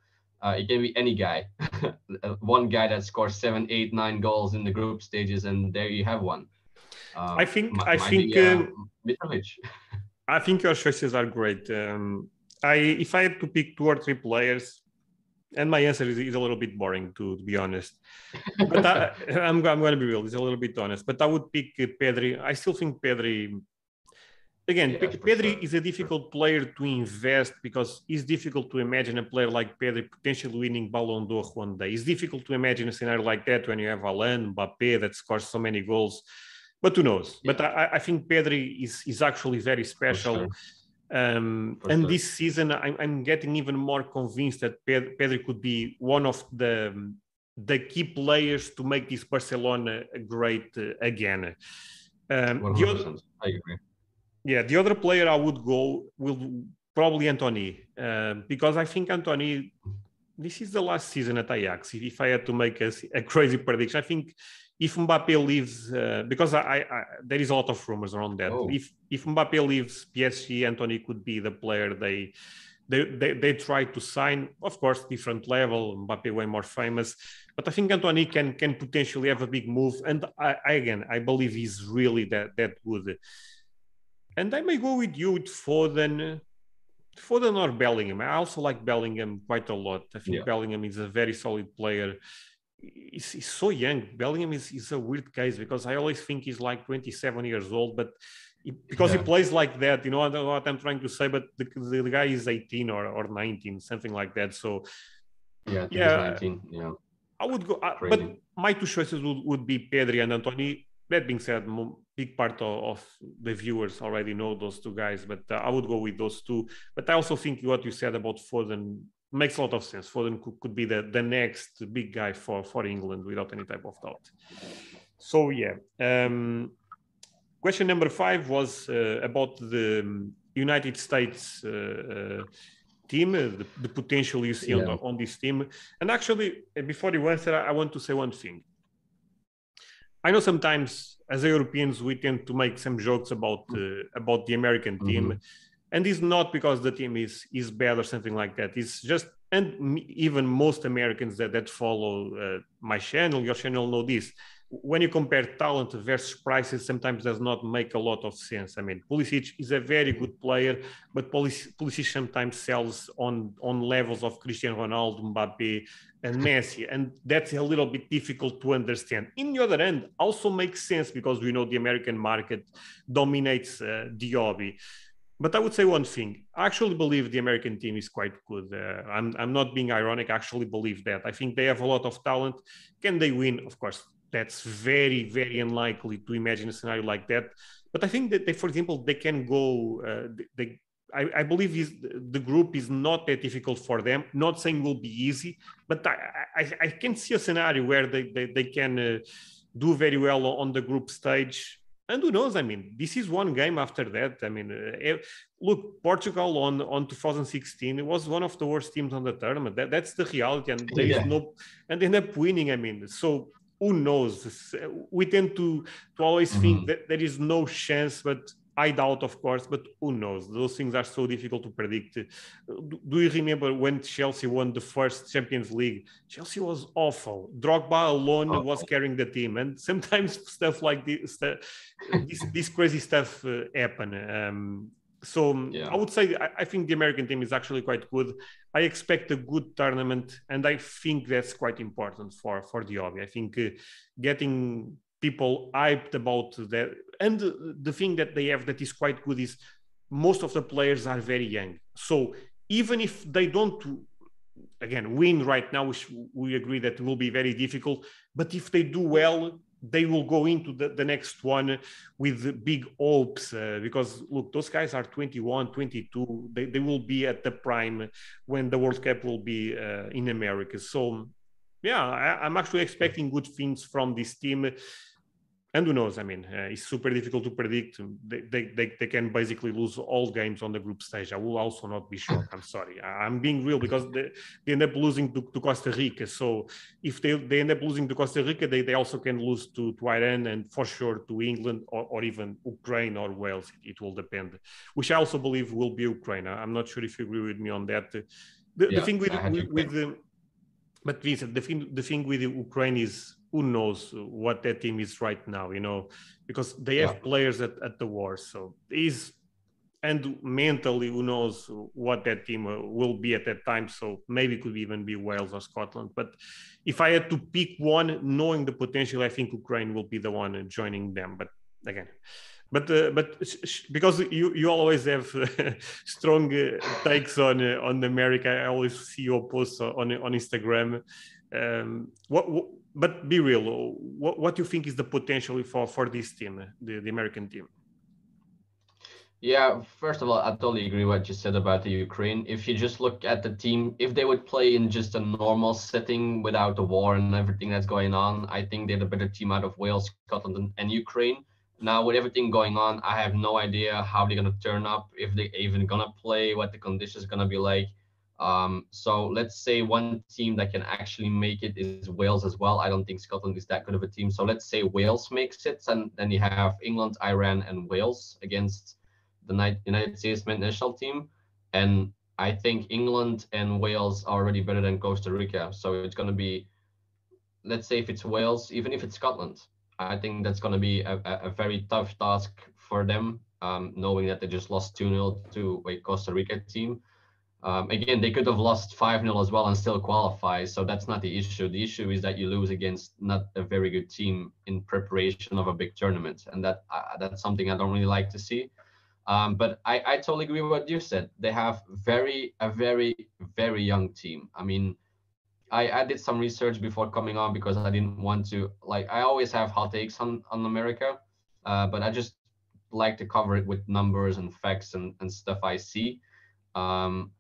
Uh, it can be any guy, one guy that scores seven, eight, nine goals in the group stages, and there you have one. Uh, I think I think uh, Mitrovic. I think your choices are great. Um, I if I had to pick two or three players, and my answer is, is a little bit boring to, to be honest. But I, am I'm going to be real. It's a little bit honest. But I would pick Pedri. I still think Pedri. Again, yeah, Pedri sure. is a difficult player to invest because it's difficult to imagine a player like Pedri potentially winning Ballon d'Or one day. It's difficult to imagine a scenario like that when you have Haaland, Mbappe that scores so many goals. But who knows? Yeah. But I, I, think Pedri is, is actually very special. Um, and sure. this season, I'm, I'm, getting even more convinced that Pedri could be one of the the key players to make this Barcelona great uh, again. Um, the other, I agree. Yeah, the other player I would go will probably Antony uh, because I think Antony. This is the last season at Ajax. If, I had to make a, a crazy prediction, I think if Mbappe leaves, uh, because I, I, there is a lot of rumors around that. Oh. If if Mbappe leaves PSG, Antony could be the player they, they they they try to sign. Of course, different level. Mbappe way more famous, but I think Antony can can potentially have a big move. And I, I again, I believe he's really that that good. And I may go with you with Foden. Foden or Bellingham. I also like Bellingham quite a lot. I think yeah. Bellingham is a very solid player he's, he's so young. Bellingham is, is a weird case because I always think he's like 27 years old, but he, because yeah. he plays like that, you know I don't know what I'm trying to say, but the, the, the guy is 18 or, or 19, something like that. So, yeah, yeah, 19, yeah. I would go, uh, but my two choices would, would be Pedri and Antony. That being said, a big part of, of, the viewers already know those two guys, but uh, I would go with those two. But I also think what you said about Foden makes a lot of sense. Foden could, could be the, the next big guy for, for England without any type of doubt. So yeah. Um, question number five was uh, about the United States uh, uh, team, uh, the, the, potential you see yeah. on, on, this team. And actually, before you answer, I want to say one thing. I know sometimes as Europeans we tend to make some jokes about uh, about the American team. Mm-hmm and it's not because the team is is bad or something like that. It's just and even most americans that that follow uh, my channel your channel know this when you compare talent versus prices sometimes does not make a lot of sense i mean Pulisic is a very good player but Pulisic sometimes sells on on levels of Cristiano Ronaldo Mbappe and Messi and that's a little bit difficult to understand in the other end also makes sense because we know the American market dominates uh, the hobby but I would say one thing. I actually believe the American team is quite good. Uh, I'm, I'm not being ironic. I actually believe that. I think they have a lot of talent. Can they win? Of course, that's very, very unlikely to imagine a scenario like that. But I think that they, for example, they can go. Uh, they, I, I believe is, the group is not that difficult for them. Not saying will be easy, but I, I, I can see a scenario where they, they, they can uh, do very well on the group stage and who knows? I mean, this is one game after that. I mean, uh, look, Portugal on on 2016 it was one of the worst teams on the tournament. That, that's the reality, and there yeah. is no, and end up winning. I mean, so who knows? We tend to to always mm-hmm. think that there is no chance, but I doubt, of course, but who knows? Those things are so difficult to predict. Do you remember when Chelsea won the first Champions League? Chelsea was awful. Drogba alone oh. was carrying the team, and sometimes stuff like this, this, this crazy stuff uh, happen. Um, so yeah. I would say I, I, think the American team is actually quite good. I expect a good tournament, and I think that's quite important for for the hobby. I think uh, getting people hyped about that. And the thing that they have that is quite good is most of the players are very young. So even if they don't again win right now, which we agree that will be very difficult, but if they do well, they will go into the, the next one with big hopes uh, because look those guys are 21 22 they, they will be at the prime when the world cup will be uh, in america. So yeah I, i'm actually expecting good things from this team and who knows? I mean, uh, it's super difficult to predict. They, they, they, they, can basically lose all games on the group stage. I will also not be shocked. I'm sorry. I, am being real because they, they end up losing to, to, Costa Rica. So if they, they end up losing to Costa Rica, they, they also can lose to, to Iran and for sure to England or, or even Ukraine or Wales. It, it, will depend, which I also believe will be Ukraine. I'm not sure if you agree with me on that. The, yeah, the thing with, with, with the, but Vincent, the thing, the thing with Ukraine is who knows what that team is right now, you know, because they have yeah. players at, at the war. So is and mentally, who knows what that team uh, will be at that time. So maybe it could even be Wales or Scotland. But if I had to pick one, knowing the potential, I think Ukraine will be the one joining them. But again, but uh, but because you you always have strong uh, takes on uh, on America, I always see your posts on on Instagram. Um, what, what but be real. What, what do you think is the potential for for this team, the, the American team? Yeah, first of all, I totally agree what you said about the Ukraine. If you just look at the team, if they would play in just a normal setting without the war and everything that's going on, I think they're the better team out of Wales, Scotland, and Ukraine. Now, with everything going on, I have no idea how they're gonna turn up, if they're even gonna play, what the conditions gonna be like. Um, so let's say one team that can actually make it is Wales as well. I don't think Scotland is that good of a team. So let's say Wales makes it, and then you have England, Iran, and Wales against the United States men's national team. And I think England and Wales are already better than Costa Rica. So it's going to be, let's say if it's Wales, even if it's Scotland, I think that's going to be a, a, very tough task for them, um, knowing that they just lost 2 0 to a Costa Rica team. Um, again, they could have lost 5 0 as well and still qualify. So that's not the issue. The issue is that you lose against not a very good team in preparation of a big tournament. And that uh, that's something I don't really like to see. Um, but I, I totally agree with what you said. They have very, a very, very young team. I mean, I, I did some research before coming on because I didn't want to, like, I always have hot takes on, on America, uh, but I just like to cover it with numbers and facts and, and stuff I see. Um,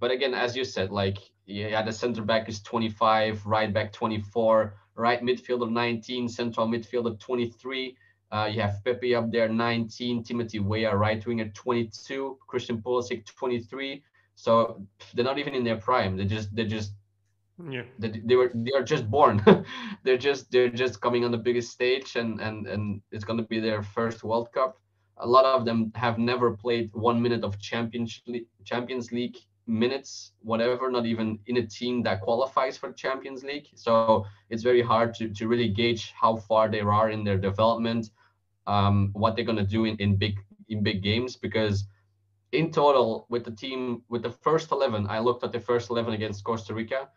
but again, as you said, like yeah, the center back is 25, right back 24, right midfielder 19, central midfielder 23. Uh, you have Pepi up there 19, Timothy Weah right winger 22, Christian Pulisic 23. So they're not even in their prime. They just they just yeah they, they were they are just born. they're just they're just coming on the biggest stage and and and it's gonna be their first World Cup. A lot of them have never played one minute of Champions League, Champions League minutes, whatever, not even in a team that qualifies for the Champions League. So it's very hard to, to really gauge how far they are in their development, um, what they're gonna do in, in big in big games because in total with the team with the first 11 i looked at the first 11 against costa rica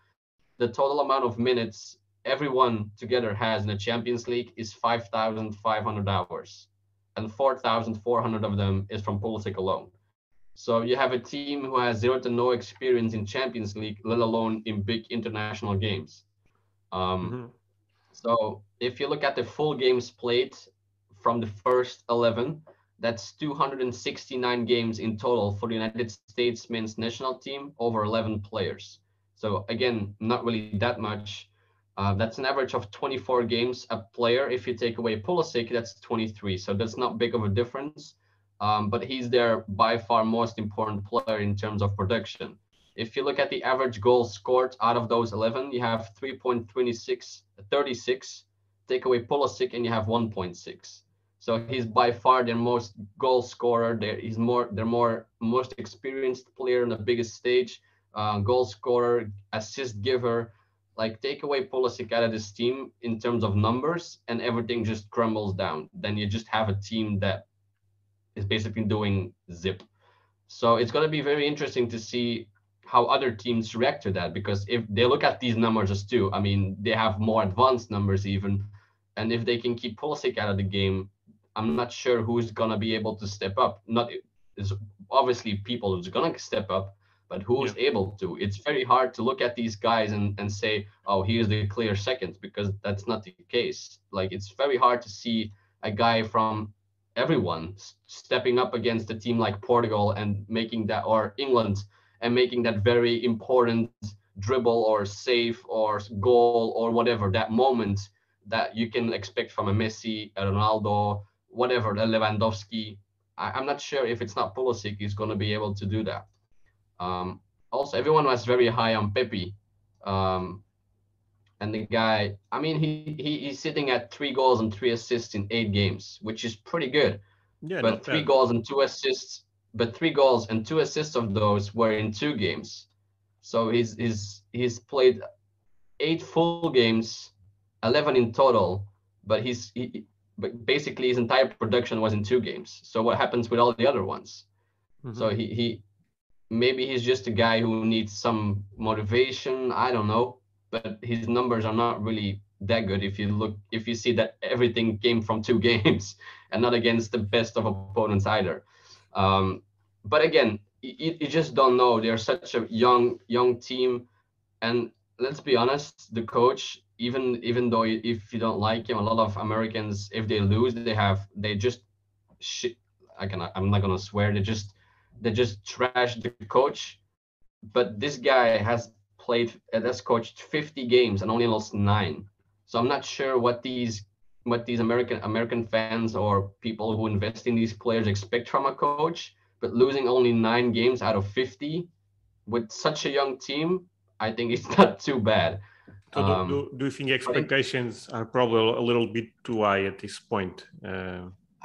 the total amount of minutes everyone together has in the champions league is 5500 hours and 4400 of them is from Pulisic alone so you have a team who has zero to no experience in Champions League, let alone in big international games. Um, mm-hmm. So if you look at the full games played from the first 11, that's 269 games in total for the United States men's national team over 11 players. So again, not really that much. Uh, that's an average of 24 games a player. If you take away Pulisic, that's 23. So that's not big of a difference um, but he's their by far most important player in terms of production. If you look at the average goals scored out of those 11, you have 3.26, 36. Take away Pulisic and you have 1.6. So he's by far their most goal scorer. They're, he's more their more most experienced player on the biggest stage, uh, goal scorer, assist giver. Like take away Pulisic out of this team in terms of numbers, and everything just crumbles down. Then you just have a team that is basically doing zip. So it's going to be very interesting to see how other teams react to that because if they look at these numbers as too, I mean, they have more advanced numbers even. And if they can keep Pulisic out of the game, I'm not sure who's going to be able to step up. Not is obviously people who's gonna step up, but who's yeah. able to? It's very hard to look at these guys and, and say, oh, he is the clear second, because that's not the case. Like it's very hard to see a guy from everyone stepping up against a team like Portugal and making that or England and making that very important dribble or save or goal or whatever that moment that you can expect from a Messi, a Ronaldo, whatever, a Lewandowski. I, am not sure if it's not Pulisic is going to be able to do that. Um, also, everyone was very high on Pepi. Um, and the guy, I mean, he, he he's sitting at three goals and three assists in eight games, which is pretty good. Yeah, but three bad. goals and two assists, but three goals and two assists of those were in two games. So he's he's he's played eight full games, eleven in total, but he's he, but basically his entire production was in two games. So what happens with all the other ones? Mm-hmm. So he he maybe he's just a guy who needs some motivation. I don't know but his numbers are not really that good if you look if you see that everything came from two games and not against the best of opponents either. Um, but again, you, you just don't know. They're such a young young team, and let's be honest, the coach even even though if you don't like him, a lot of Americans if they lose they have they just. I can I'm not gonna swear they just they just trash the coach, but this guy has played has coached 50 games and only lost nine. So I'm not sure what these what these American American fans or people who invest in these players expect from a coach. But losing only nine games out of 50 with such a young team, I think it's not too bad. So do, um, do, do, you think expectations are probably a little bit too high at this point? Uh...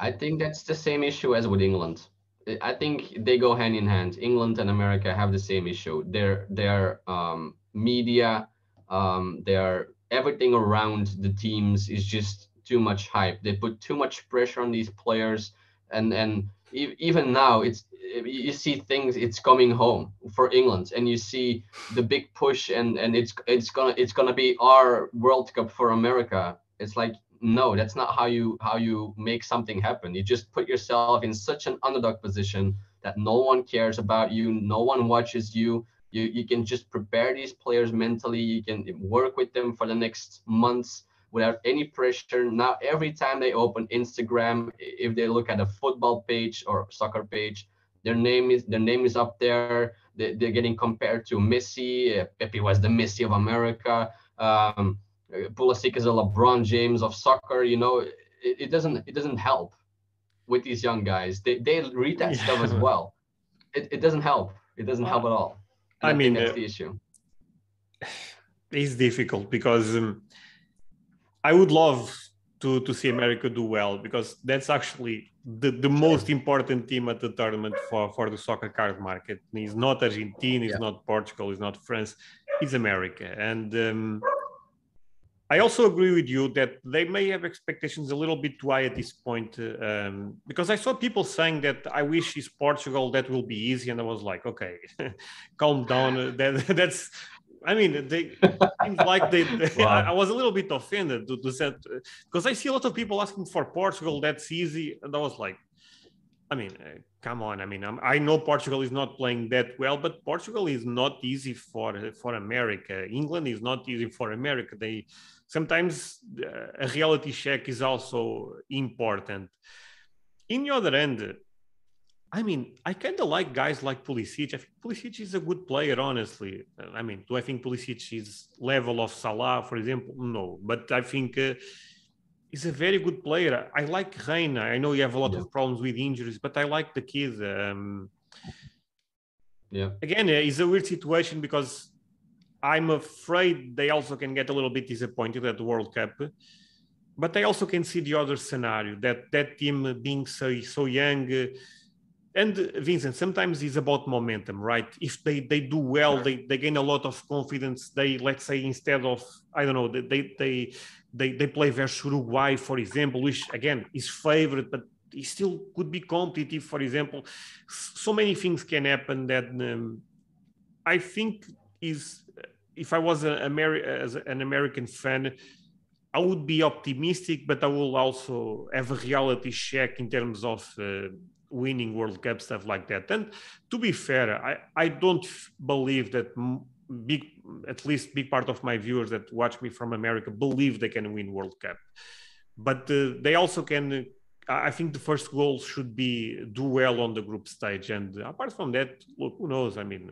I think that's the same issue as with England. I think they go hand in hand. England and America have the same issue. Their their um, media, um, their everything around the teams is just too much hype. They put too much pressure on these players, and and even now it's you see things it's coming home for England, and you see the big push, and and it's it's gonna it's gonna be our World Cup for America. It's like no that's not how you how you make something happen. You just put yourself in such an underdog position that no one cares about you no one watches you. You, you can just prepare these players mentally. You can work with them for the next months without any pressure. Now every time they open instagram if they look at a football page or soccer page their name is their name is up there. They, they're getting compared to messi. Pepi was the messi of america. Um, Pulisic is a LeBron James of soccer. You know, it, it doesn't it doesn't help with these young guys. They they read that yeah. stuff as well. It, it doesn't help. It doesn't help at all. And I, mean, that's uh, the issue. It's difficult because um, I would love to to see America do well because that's actually the, the most important team at the tournament for, for the soccer card market. It's not Argentina, it's yeah. not Portugal, it's not France, it's America. And um, I also agree with you that they may have expectations a little bit too high at this point um, because I saw people saying that I wish it's Portugal that will be easy, and I was like, okay, calm down. That that's. I mean, they seems like they. wow. I, I, was a little bit offended to, to say because I see a lot of people asking for Portugal. That's easy, and I was like, I mean, uh, come on. I mean, I'm, i know Portugal is not playing that well, but Portugal is not easy for for America. England is not easy for America. They sometimes uh, a reality check is also important. In the other end, I mean, I kind of like guys like Pulisic. I think Pulisic is a good player, honestly. I mean, do I think Pulisic is level of Salah, for example? No, but I think uh, he's a very good player. I like Reyna. I know you have a lot yeah. of problems with injuries, but I like the kid. Um, yeah. Again, uh, it's a weird situation because I'm afraid they also can get a little bit disappointed at the World Cup. But I also can see the other scenario that that team being so so young. and Vincent, sometimes it's about momentum, right? If they, they do well, they, they gain a lot of confidence. They let's say instead of I don't know, they they they they play versus Uruguay, for example, which again is favorite, but it still could be competitive. For example, so many things can happen that um, I think is if I was an, Ameri- as an American fan, I would be optimistic, but I will also have a reality check in terms of uh, winning World Cup stuff like that. And to be fair, I I don't believe that big at least big part of my viewers that watch me from America believe they can win World Cup, but uh, they also can. I think the first goal should be do well on the group stage, and apart from that, look, who knows? I mean,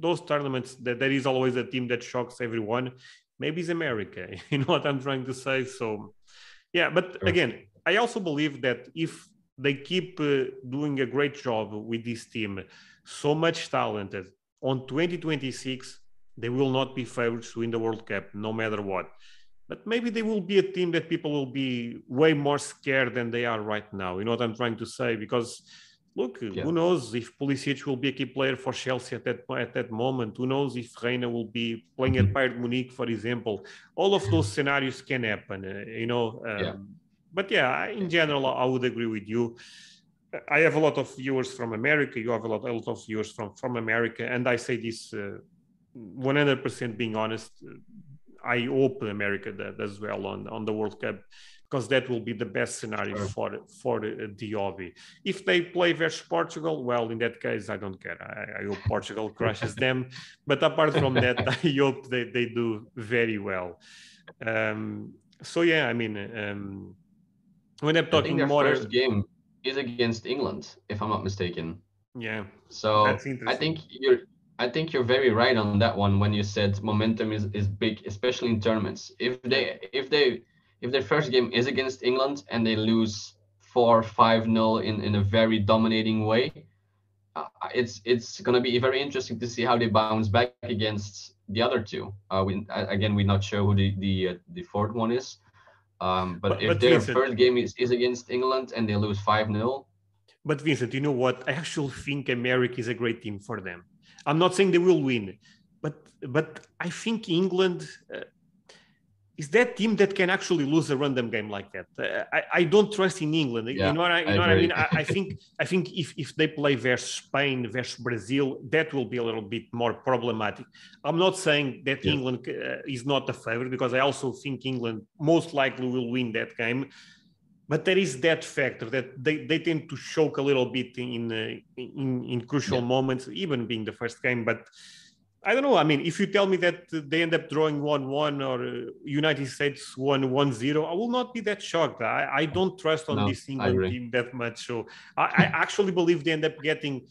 those tournaments that there is always a team that shocks everyone. Maybe it's America. You know what I'm trying to say? So, yeah. But again, I also believe that if they keep uh, doing a great job with this team, so much talented on 2026, they will not be favorites to win the World Cup, no matter what. But maybe they will be a team that people will be way more scared than they are right now. You know what I'm trying to say? Because look, yeah. who knows if Pulisic will be a key player for Chelsea at that at that moment? Who knows if Reyna will be playing at mm-hmm. Bayern Munich, for example? All of those scenarios can happen. Uh, you know. Um, yeah. But yeah, in general, I would agree with you. I have a lot of viewers from America. You have a lot, a lot of viewers from from America, and I say this uh, 100% being honest. I hope America does well on on the World Cup because that will be the best scenario sure. for for the hobby. If they play versus Portugal, well, in that case, I don't care. I, I hope Portugal crushes them. But apart from that, I hope they, they do very well. Um, so yeah, I mean, um, when I'm talking more, first game is against England, if I'm not mistaken. Yeah. So I think you're I think you're very right on that one when you said momentum is, is big, especially in tournaments. If they if they if their first game is against England and they lose four five nil in in a very dominating way, uh, it's it's gonna be very interesting to see how they bounce back against the other two. Uh, we again we're not sure who the the uh, the fourth one is. Um, but, but, if but their Vincent, first game is, is against England and they lose 5 0. But Vincent, you know what? I actually think America is a great team for them. I'm not saying they will win, but but I think England uh, is that team that can actually lose a random game like that. Uh, I, I don't trust in England. Yeah, you know what I, you know what I mean? I, I, think I think if, if they play versus Spain versus Brazil, that will be a little bit more problematic. I'm not saying that yeah. England uh, is not a favorite because I also think England most likely will win that game. But there is that factor that they, they tend to choke a little bit in uh, in, in crucial yeah. moments, even being the first game. But I don't know. I mean, if you tell me that they end up drawing 1 1 or uh, United States 1 1 0, I will not be that shocked. I, I don't trust on no, this England team that much. So I, I, actually believe they end up getting.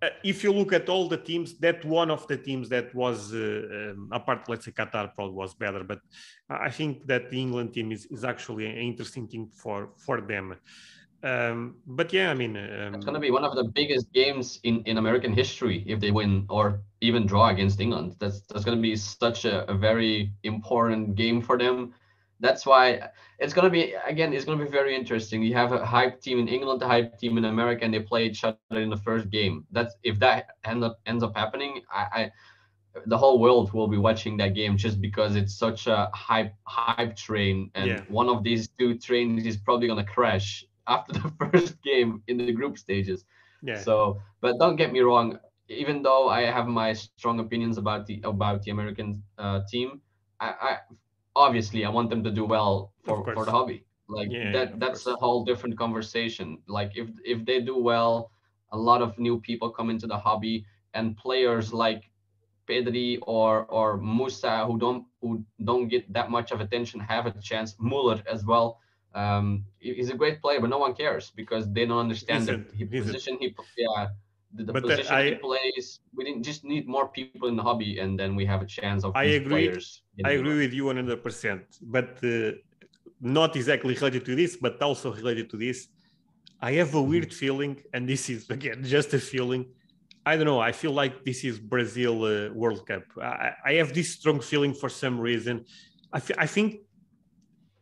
Uh, if you look at all the teams, that one of the teams that was, uh, um, apart, let's say Qatar probably was better, but I think that the England team is, is actually an interesting team for, for them. Um, but yeah, I mean, um, it's going to be one of the biggest games in, in American history if they win or even draw against England. That's that's going to be such a, a very important game for them. That's why it's going to be again. It's going to be very interesting. You have a hype team in England, a hype team in America, and they play each other in the first game. That's if that end up ends up happening. I, I the whole world will be watching that game just because it's such a hype hype train and yeah. one of these two trains is probably going to crash after the first game in the group stages. Yeah. So, but don't get me wrong. Even though I have my strong opinions about the about the American uh, team, I, I obviously I want them to do well for, for the hobby. Like yeah, that that's course. a whole different conversation. Like if if they do well, a lot of new people come into the hobby and players like Pedri or or Musah who don't who don't get that much of attention have a chance. Muller as well um, he's a great player, but no one cares because they don't understand the position he yeah the, the position I, he plays. We didn't just need more people in the hobby, and then we have a chance of. I agree. I agree with you one hundred percent, but uh, not exactly related to this, but also related to this. I have a weird mm-hmm. feeling, and this is again just a feeling. I don't know. I feel like this is Brazil uh, World Cup. I, I, have this strong feeling for some reason. I, I think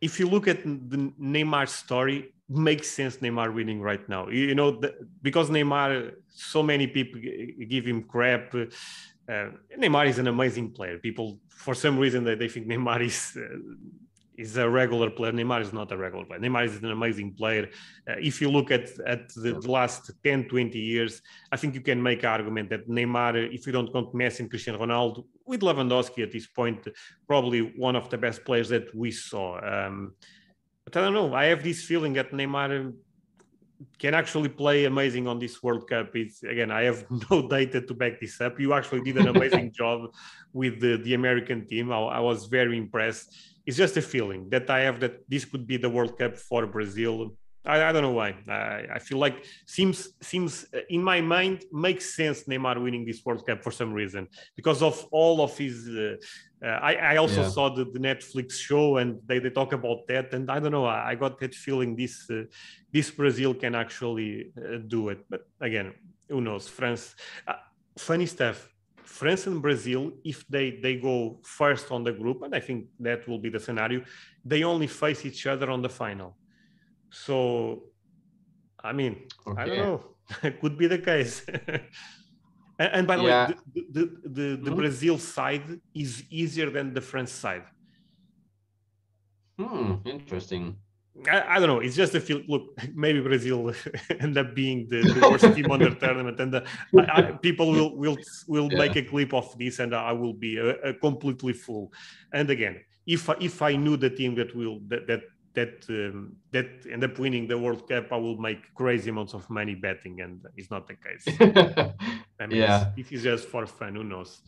if you look at the Neymar story, makes sense Neymar winning right now. You, know, the, because Neymar, so many people give him crap. Uh, Neymar is an amazing player. People, for some reason, they, they think Neymar is uh, is a regular player. Neymar is not a regular player. Neymar is an amazing player. Uh, if you look at, at the, the, last 10, 20 years, I think you can make an argument that Neymar, if you don't count Messi and Cristiano Ronaldo, with Lewandowski at this point, probably one of the best players that we saw. Um, but I don't know. I have this feeling that Neymar can actually play amazing on this World Cup. It's again, I have no data to back this up. You actually did an amazing job with the, the American team. I, I, was very impressed. It's just a feeling that I have that this could be the World Cup for Brazil. I, I don't know why. I, I, feel like seems seems uh, in my mind makes sense Neymar winning this World Cup for some reason because of all of his. Uh, uh, I, I also yeah. saw the, the, Netflix show and they, they talk about that and I don't know. I, I got that feeling this uh, this Brazil can actually uh, do it. But again, who knows? France. Uh, funny stuff. France and Brazil, if they they go first on the group, and I think that will be the scenario, they only face each other on the final. So, I mean, okay. I don't know. it could be the case. and, and, by the yeah. way, the, the, the, the mm-hmm. Brazil side is easier than the France side. Hmm, interesting. I, I, don't know. It's just a feel. Look, maybe Brazil end up being the, the worst team on the tournament, and the, I, I, people will will will yeah. make a clip of this, and I will be a, a completely full. And again, if if I knew the team that will that that that um, that end up winning the World Cup, I will make crazy amounts of money betting, and it's not the case. I mean, yeah, it is just for fun. Who knows?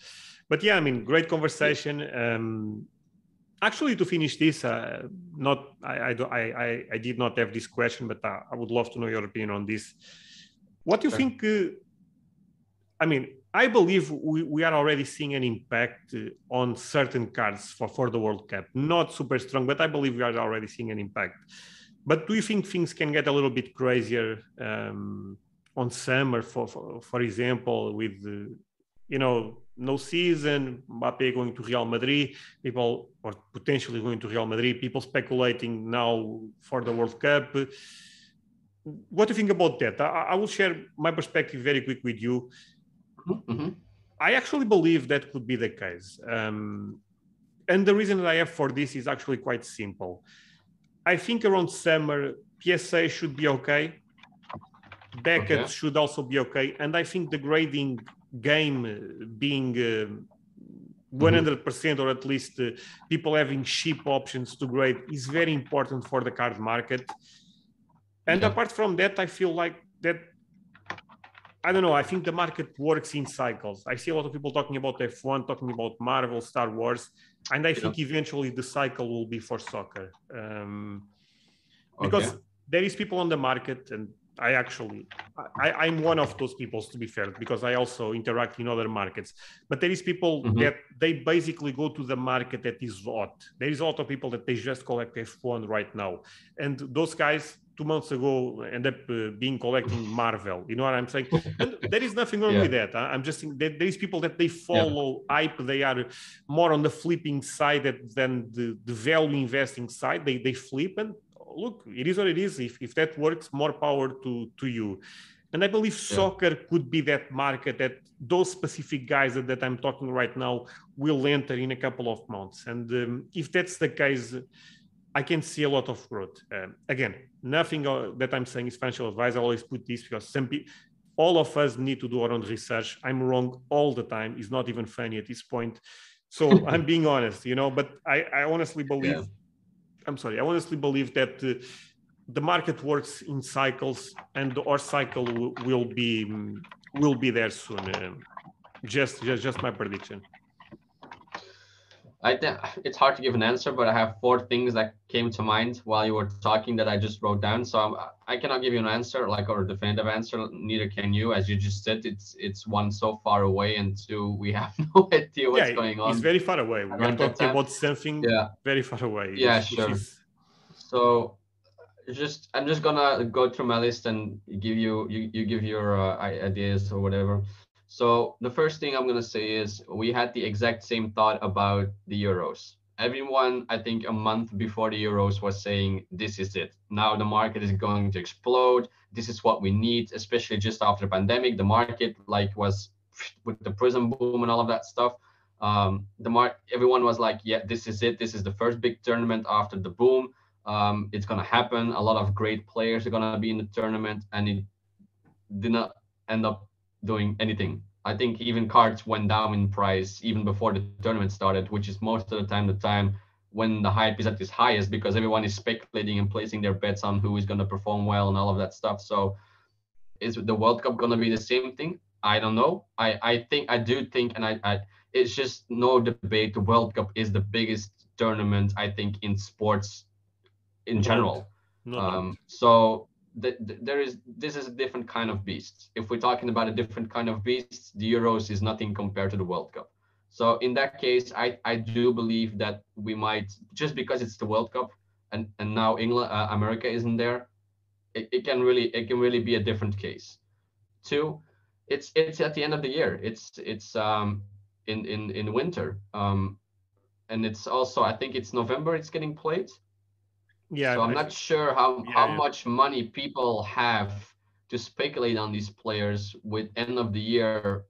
But yeah, I mean, great conversation. Um, actually, to finish this, uh, not I, I, I I did not have this question, but I, I would love to know your opinion on this. What do you sure. think? Uh, I mean, I believe we, we are already seeing an impact uh, on certain cards for, for the World Cup. Not super strong, but I believe we are already seeing an impact. But do you think things can get a little bit crazier um, on summer, for, for, for example, with, uh, you know, no season, Mbappe going to Real Madrid, people, or potentially going to Real Madrid, people speculating now for the World Cup. What do you think about that? I, I will share my perspective very quick with you Mm-hmm. I actually believe that could be the case. Um, and the reason that I have for this is actually quite simple. I think around summer, PSA should be okay. Beckett okay. should also be okay. And I think the grading game being uh, 100% mm-hmm. or at least uh, people having cheap options to grade is very important for the card market. And yeah. apart from that, I feel like that I don't know. I think the market works in cycles. I see a lot of people talking about F1, talking about Marvel, Star Wars, and I yeah. think eventually the cycle will be for soccer. Um, because okay. there is people on the market, and I actually, I, am one of those people to be fair, because I also interact in other markets. But there is people mm-hmm. that they basically go to the market that is hot. There is a lot of people that they just collect F1 right now, and those guys two months ago end up uh, being collecting Marvel. You know what I'm saying? And there is nothing wrong yeah. with that. I'm just saying that there is people that they follow yeah. hype. They are more on the flipping side than the, the value investing side. They they flip and look, it is what it is. If if that works, more power to to you. And I believe yeah. soccer could be that market that those specific guys that, that I'm talking right now will enter in a couple of months. And um, if that's the case, I can see a lot of growth. Um, again, nothing uh, that I'm saying is financial advice. I always put this because some people, all of us need to do our own research. I'm wrong all the time. It's not even funny at this point. So I'm being honest, you know, but I, I honestly believe, yeah. I'm sorry, I honestly believe that uh, the market works in cycles and our cycle will, be will be there soon. Uh, just, just, just my prediction. I think it's hard to give an answer, but I have four things that came to mind while you were talking that I just wrote down. So I'm, I cannot give you an answer, like or a definitive answer. Neither can you, as you just said. It's it's one so far away, and two we have no idea what's yeah, going on. It's very far away. We are talking about something yeah. very far away. Yeah, sure. Is... So just I'm just gonna go through my list and give you you, you give your uh, ideas or whatever. So the first thing I'm going to say is we had the exact same thought about the Euros. Everyone, I think a month before the Euros was saying, this is it. Now the market is going to explode. This is what we need, especially just after the pandemic. The market like was with the Prizm boom and all of that stuff. Um, the mar- everyone was like, yeah, this is it. This is the first big tournament after the boom. Um, it's going to happen. A lot of great players are going to be in the tournament. And it did not end up doing anything. I think even cards went down in price even before the tournament started, which is most of the time the time when the hype is at its highest because everyone is speculating and placing their bets on who is going to perform well and all of that stuff. So is the World Cup going to be the same thing? I don't know. I, I think I do think, and I, I it's just no debate. The World Cup is the biggest tournament I think in sports in general. Um, so th- th- there is this is a different kind of beast. If we're talking about a different kind of beast, the Euros is nothing compared to the World Cup. So in that case, I, I do believe that we might just because it's the World Cup and, and now England uh, America isn't there, it, it can really it can really be a different case. Two, it's it's at the end of the year. It's it's um in in in winter. Um, and it's also I think it's November. It's getting played. Yeah. So I'm not sure how yeah, how yeah. much money people have to speculate on these players with end of the year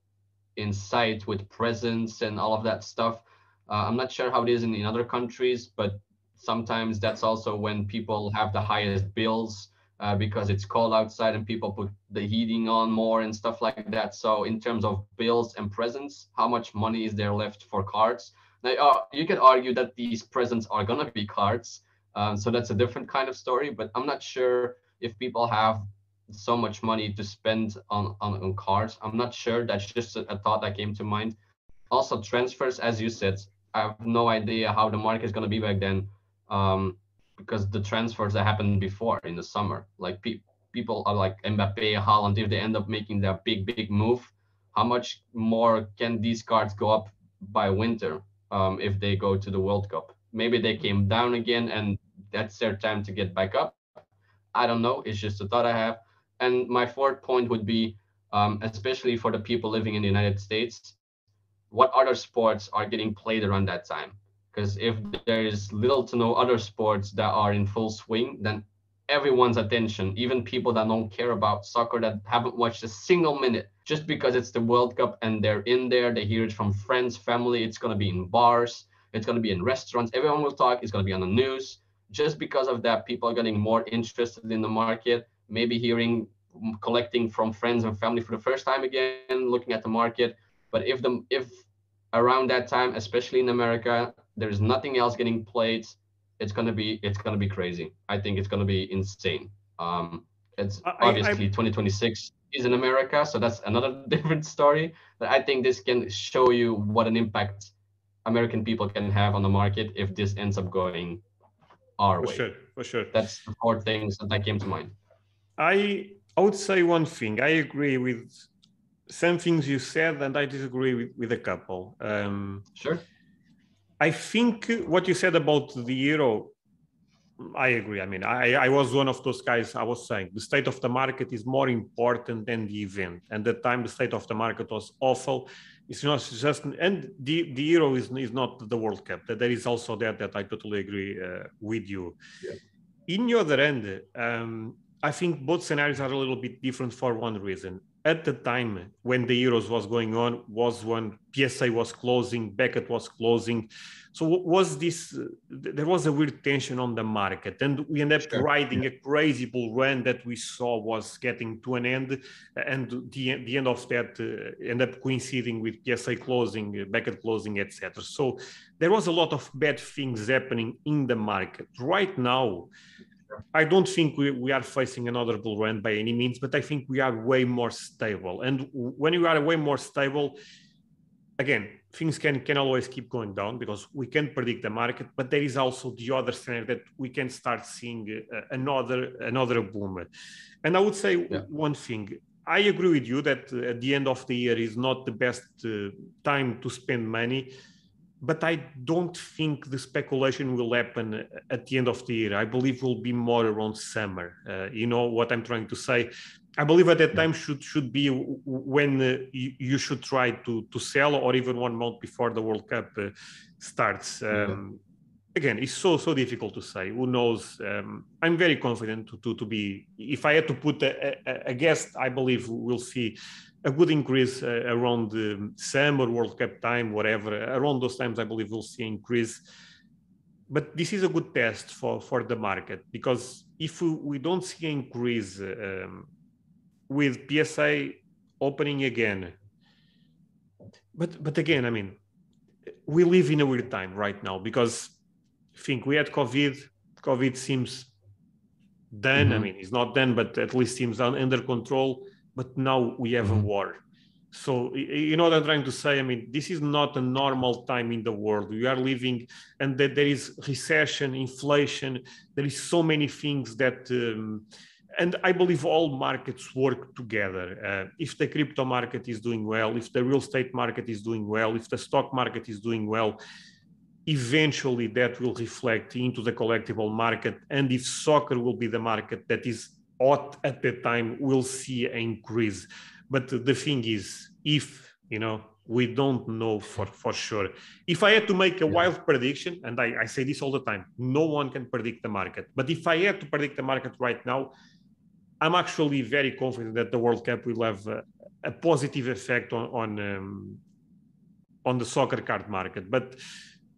in sight with presents and all of that stuff. Uh, I'm not sure how it is in, in other countries, but sometimes that's also when people have the highest bills uh, because it's cold outside and people put the heating on more and stuff like that. So in terms of bills and presents, how much money is there left for cards? Now, uh, you could argue that these presents are gonna be cards, um, so that's a different kind of story. But I'm not sure if people have so much money to spend on, on, on cars. I'm not sure. That's just a, a, thought that came to mind. Also, transfers, as you said, I have no idea how the market is going to be back then um, because the transfers that happened before in the summer, like pe- people are like Mbappe, Haaland, if they end up making that big, big move, how much more can these cards go up by winter um, if they go to the World Cup? Maybe they came down again and that's their time to get back up. I don't know. It's just a thought I have. And my fourth point would be, um, especially for the people living in the United States, what other sports are getting played around that time? Because if there is little to no other sports that are in full swing, then everyone's attention, even people that don't care about soccer, that haven't watched a single minute, just because it's the World Cup and they're in there, they hear it from friends, family, it's going to be in bars, it's going to be in restaurants, everyone will talk, it's going to be on the news. Just because of that, people are getting more interested in the market maybe hearing collecting from friends and family for the first time again looking at the market. But if the if around that time especially in america there's nothing else getting played it's going to be it's going to be crazy. I think it's going to be insane. Um it's I, obviously I, 2026 is in america so that's another different story. But i think this can show you what an impact american people can have on the market if this ends up going our for way sure for sure that's the four things that came to mind I I would say one thing. I agree with some things you said, and I disagree with, with a couple. Um, sure. I think what you said about the euro, I agree. I mean, I, I was one of those guys. I was saying the state of the market is more important than the event. And at the time the state of the market was awful. It's not just, and the, the euro is, is not the World Cup. That there is also that that I totally agree uh, with you. Yeah. In the other end, um, I think both scenarios are a little bit different for one reason. At the time when the Euros was going on, was when PSA was closing, Beckett was closing. So was this? Uh, there was a weird tension on the market, and we ended up sure. riding a crazy bull run that we saw was getting to an end, and the the end of that uh, ended up coinciding with PSA closing, uh, Beckett closing, etc. So there was a lot of bad things happening in the market. Right now, I don't think we, we are facing another bull run by any means, but I think we are way more stable. And when you are way more stable, again, things can can always keep going down because we can't predict the market. But there is also the other scenario that we can start seeing uh, another another boom. And I would say yeah. one thing. I agree with you that uh, at the end of the year is not the best uh, time to spend money but I don't think the speculation will happen at the end of the year. I believe will be more around summer. Uh, you know what I'm trying to say. I believe at that time should should be when uh, you, you, should try to to sell, or even one month before the World Cup uh, starts. Um, Again, it's so so difficult to say. Who knows? Um, I'm very confident to, to, to be. If I had to put a, a, a guess, I believe we'll see a good increase uh, around the summer World Cup time, whatever. Around those times, I believe we'll see increase. But this is a good test for, for the market because if we, we don't see an increase um, with PSA opening again, but but again, I mean, we live in a weird time right now because I think we had COVID. COVID seems done. Mm-hmm. I mean, it's not done, but at least seems under control. But now we have mm-hmm. a war. So you know what I'm trying to say. I mean, this is not a normal time in the world. We are living, and that there is recession, inflation. There is so many things that, um, and I believe all markets work together. Uh, if the crypto market is doing well, if the real estate market is doing well, if the stock market is doing well, eventually that will reflect into the collectible market. And if soccer will be the market that is hot at that time, we'll see an increase. But the thing is, if you know, we don't know for, for sure. If I had to make a wild prediction, and I, I say this all the time, no one can predict the market. But if I had to predict the market right now, I'm actually very confident that the World Cup will have a, a positive effect on on, um, on the soccer card market. But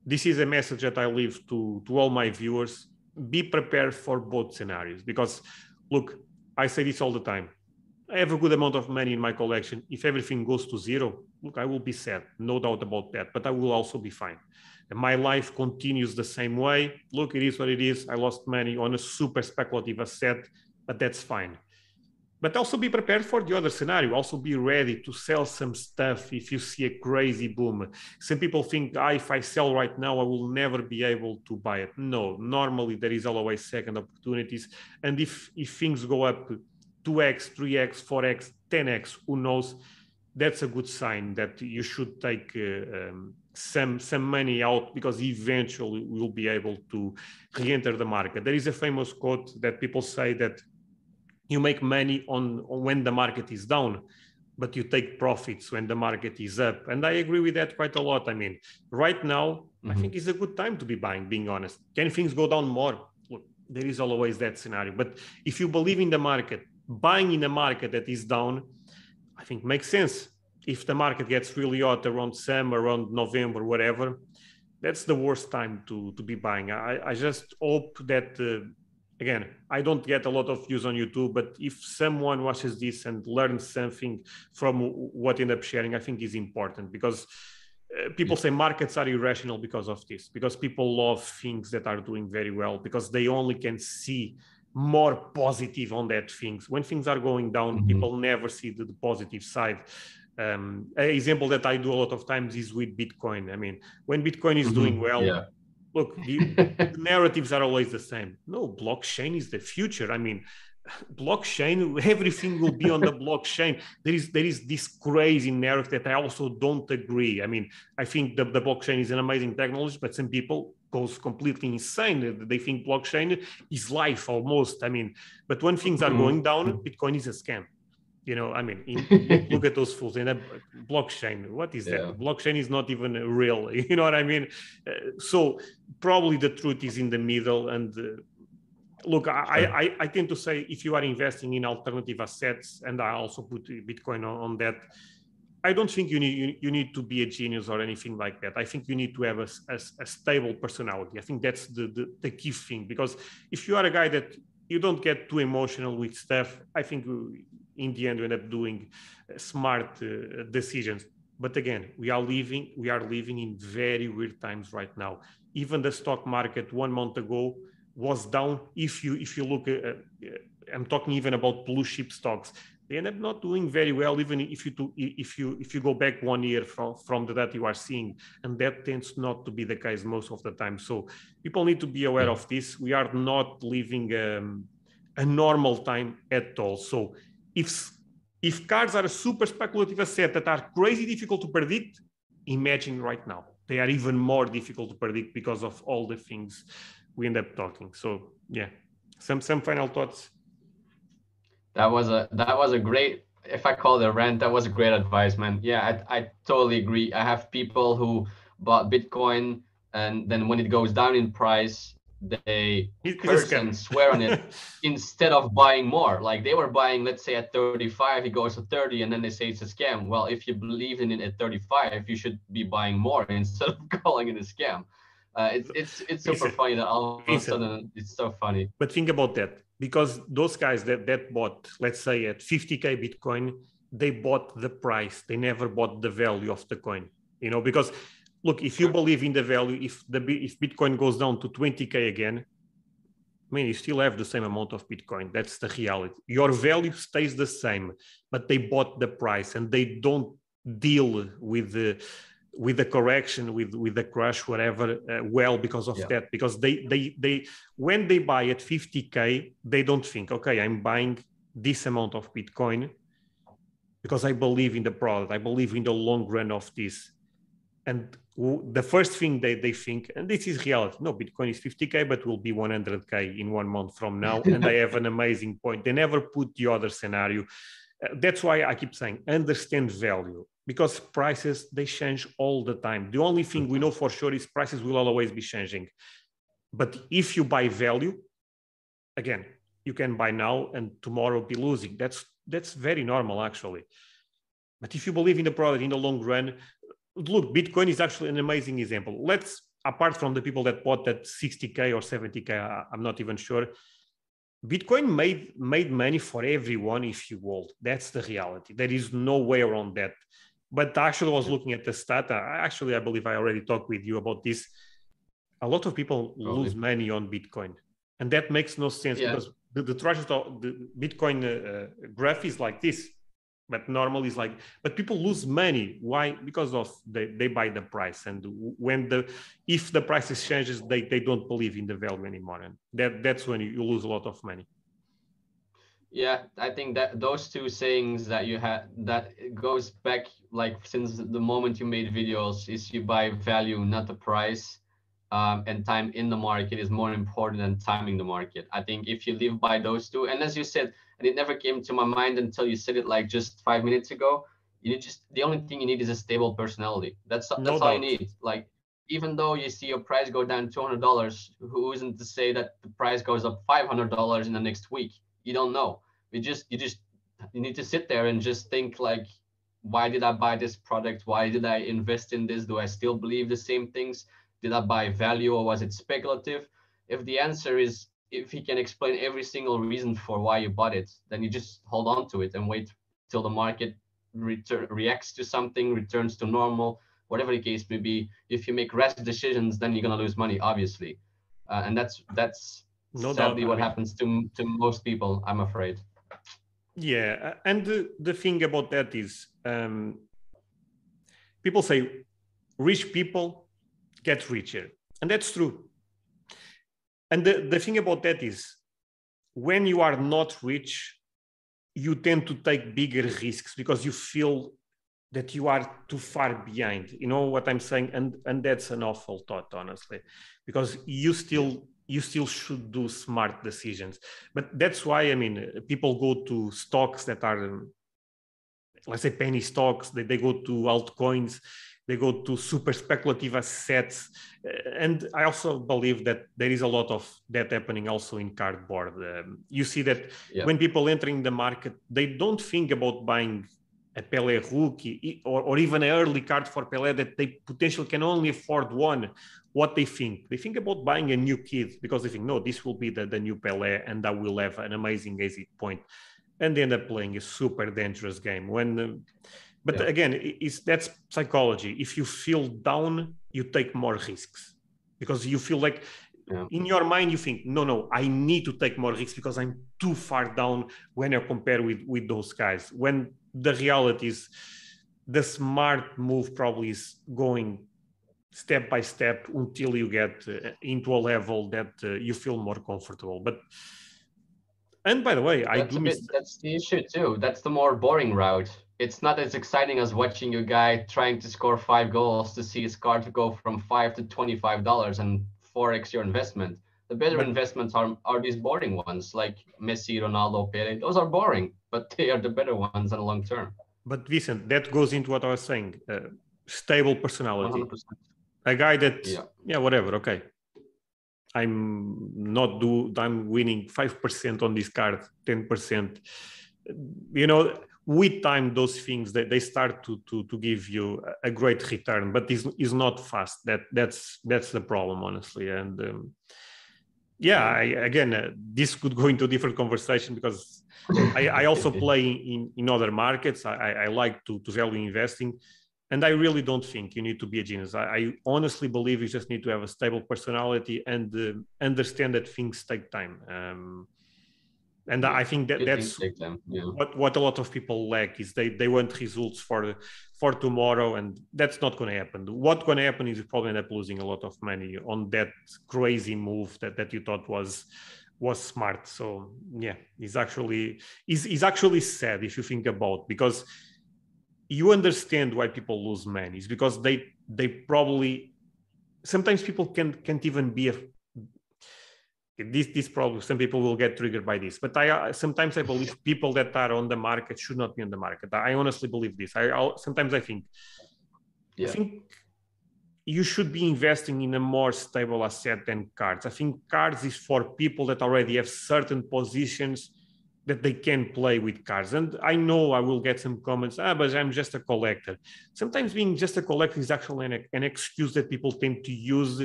this is a message that I leave to, to all my viewers. Be prepared for both scenarios because, look, I say this all the time. I have a good amount of money in my collection. If everything goes to zero, look, I will be sad, no doubt about that, but I will also be fine. My life continues the same way. Look, it is what it is. I lost money on a super speculative asset, but that's fine. But also be prepared for the other scenario. Also be ready to sell some stuff if you see a crazy boom. Some people think ah, if i sell right now i will never be able to buy it. No normally there is always second opportunities. And if if things go up 2x 3x 4x 10x who knows? That's a good sign that you should take uh, um, some some money out because eventually we'll be able to re-enter the market. There is a famous quote that people say that you make money on, on when the market is down but you take profits when the market is up. And i agree with that quite a lot. I mean right now mm-hmm. i think it's a good time to be buying being honest. Can things go down more? Look, there is always that scenario. But if you believe in the market buying in a market that is down i think makes sense. If the market gets really hot around summer around november whatever that's the worst time to to be buying. I, I just hope that uh, again, I don't get a lot of views on YouTube, but if someone watches this and learns something from what end up sharing, I think is important because uh, people say markets are irrational because of this, because people love things that are doing very well, because they only can see more positive on that things. When things are going down, mm-hmm. people never see the, the positive side. Um, an example that I do a lot of times is with Bitcoin. I mean, when Bitcoin is mm-hmm. doing well, yeah look the, the, narratives are always the same. No blockchain is the future. I mean blockchain everything will be on the blockchain. There is there is this crazy narrative that i also don't agree. I mean i think the, the blockchain is an amazing technology but some people goes completely insane they think blockchain is life almost. I mean but when things are mm-hmm. going down bitcoin is a scam you know i mean in, look at those fools in a blockchain. What is yeah. that blockchain is not even real you know what i mean? Uh, so probably the truth is in the middle and uh, look I, I, I tend to say if you are investing in alternative assets and i also put bitcoin on, on that i don't think you need you, you, need to be a genius or anything like that. I think you need to have a, a, a stable personality. I think that's the, the the key thing because if you are a guy that you don't get too emotional with stuff i think in the end you end up doing uh, smart uh, decisions. But again we are living we are living in very weird times right now. Even the stock market one month ago was down. If you if you look uh, i'm talking even about blue chip stocks. They end up not doing very well even if you if you if you go back one year from from the data you are seeing. And that tends not to be the case most of the time. So people need to be aware of this. We are not living um, a normal time at all. So if if cards are a super speculative asset that are crazy difficult to predict, imagine right now they are even more difficult to predict because of all the things we end up talking. So yeah, some some final thoughts. That was a that was a great. If I call it a rant, that was a great advice, man. Yeah, I, I totally agree. I have people who bought Bitcoin and then when it goes down in price, they curse and swear on it instead of buying more. Like they were buying, let's say at 35, it goes to 30, and then they say it's a scam. Well, if you believe in it at 35, you should be buying more instead of calling it a scam. Uh, it's it's it's super funny that all of a sudden it's so funny. But think about that because those guys that that bought, let's say at 50k Bitcoin, they bought the price. They never bought the value of the coin. You know because look, if you believe in the value, if the if Bitcoin goes down to 20k again, I mean, you still have the same amount of Bitcoin. That's the reality. Your value stays the same, but they bought the price and they don't deal with the with the correction, with with the crash, whatever, uh, well because of yeah. that. Because they they they when they buy at 50k, they don't think, okay, I'm buying this amount of Bitcoin because I believe in the product. I believe in the long run of this. And the first thing they, they think, and this is reality, no, Bitcoin is 50K, but will be 100K in one month from now. and they have an amazing point. They never put the other scenario. Uh, that's why I keep saying understand value because prices, they change all the time. The only thing we know for sure is prices will always be changing. But if you buy value, again, you can buy now and tomorrow be losing. That's that's very normal actually. But if you believe in the product in the long run, look, Bitcoin is actually an amazing example. Let's apart from the people that bought that 60k or 70k, I'm not even sure. Bitcoin made made money for everyone if you hold. That's the reality. There is no way around that. But actually, I was looking at the stat. Actually, I believe I already talked with you about this. A lot of people lose money on Bitcoin, and that makes no sense yeah. because the, the the Bitcoin uh, graph is like this but normally it's like but people lose money. Why? Because of they, they buy the price. And when the if the price changes they, they don't believe in the value anymore. And that that's when you lose a lot of money. Yeah i think that those two sayings that you had that goes back like since the moment you made videos is you buy value not the price um, and time in the market is more important than timing the market i think if you live by those two and as you said and it never came to my mind until you said it like just five minutes ago. You just the only thing you need is a stable personality. That's that's no all doubt. you need. Like even though you see your price go down two hundred dollars, who isn't to say that the price goes up five hundred dollars in the next week? You don't know. You just you just you need to sit there and just think like, why did I buy this product? Why did I invest in this? Do I still believe the same things? Did I buy value or was it speculative? If the answer is if he can explain every single reason for why you bought it, then you just hold on to it and wait till the market retur- reacts to something, returns to normal, whatever the case may be. If you make rash decisions, then you're gonna lose money, obviously, uh, and that's that's no sadly doubt. what I mean, happens to to most people. I'm afraid. Yeah, and the the thing about that is, um, people say rich people get richer, and that's true. And the, the thing about that is when you are not rich you tend to take bigger risks because you feel that you are too far behind. You know what i'm saying? And and that's an awful thought honestly because you still you still should do smart decisions. But that's why i mean people go to stocks that are let's say penny stocks. They, they go to altcoins they go to super speculative assets. And I also believe that there is a lot of that happening also in cardboard. Um, you see that yeah. when people entering the market, they don't think about buying a Pele rookie or, or even an early card for Pele that they potentially can only afford one. What they think? They think about buying a new kid because they think, no, this will be the, the new Pele and I will have an amazing exit point. And they end up playing a super dangerous game. When uh, but yeah. again it's that's psychology. If you feel down you take more risks because you feel like yeah. in your mind you think no no i need to take more risks because i'm too far down when I compare with with those guys. When the reality is the smart move probably is going step by step until you get uh, into a level that uh, you feel more comfortable. But and by the way that's i do bit, miss... that's the issue too. That's the more boring route it's not as exciting as watching a guy trying to score five goals to see his card go from five to twenty-five dollars and forex your investment. The better but, investments are are these boring ones like Messi, Ronaldo, Pele. Those are boring, but they are the better ones in the long term. But Vincent, that goes into what I was saying: uh, stable personality. 100%. A guy that, yeah. yeah, whatever. Okay, I'm not do. I'm winning five percent on this card, ten percent. You know, with time those things they, they start to, to to give you a great return but is is not fast that that's that's the problem honestly and um, yeah I, again uh, this could go into a different conversation because I, I also play in in other markets I, I like to to value investing and I really don't think you need to be a genius. I, I honestly believe you just need to have a stable personality and uh, understand that things take time. Um, and I think that that's yeah. what what a lot of people lack is they they want results for for tomorrow, and that's not going to happen. What's going to happen is you probably end up losing a lot of money on that crazy move that that you thought was was smart. So yeah, it's actually is is actually sad if you think about because you understand why people lose money. is because they they probably sometimes people can can't even be a this this problem some people will get triggered by this but i sometimes i believe people that are on the market should not be on the market. I honestly believe this. I I'll, sometimes i think yeah. i think you should be investing in a more stable asset than cards. I think cards is for people that already have certain positions that they can play with cards. And i know i will get some comments ah but i'm just a collector. Sometimes being just a collector is actually an, an excuse that people tend to use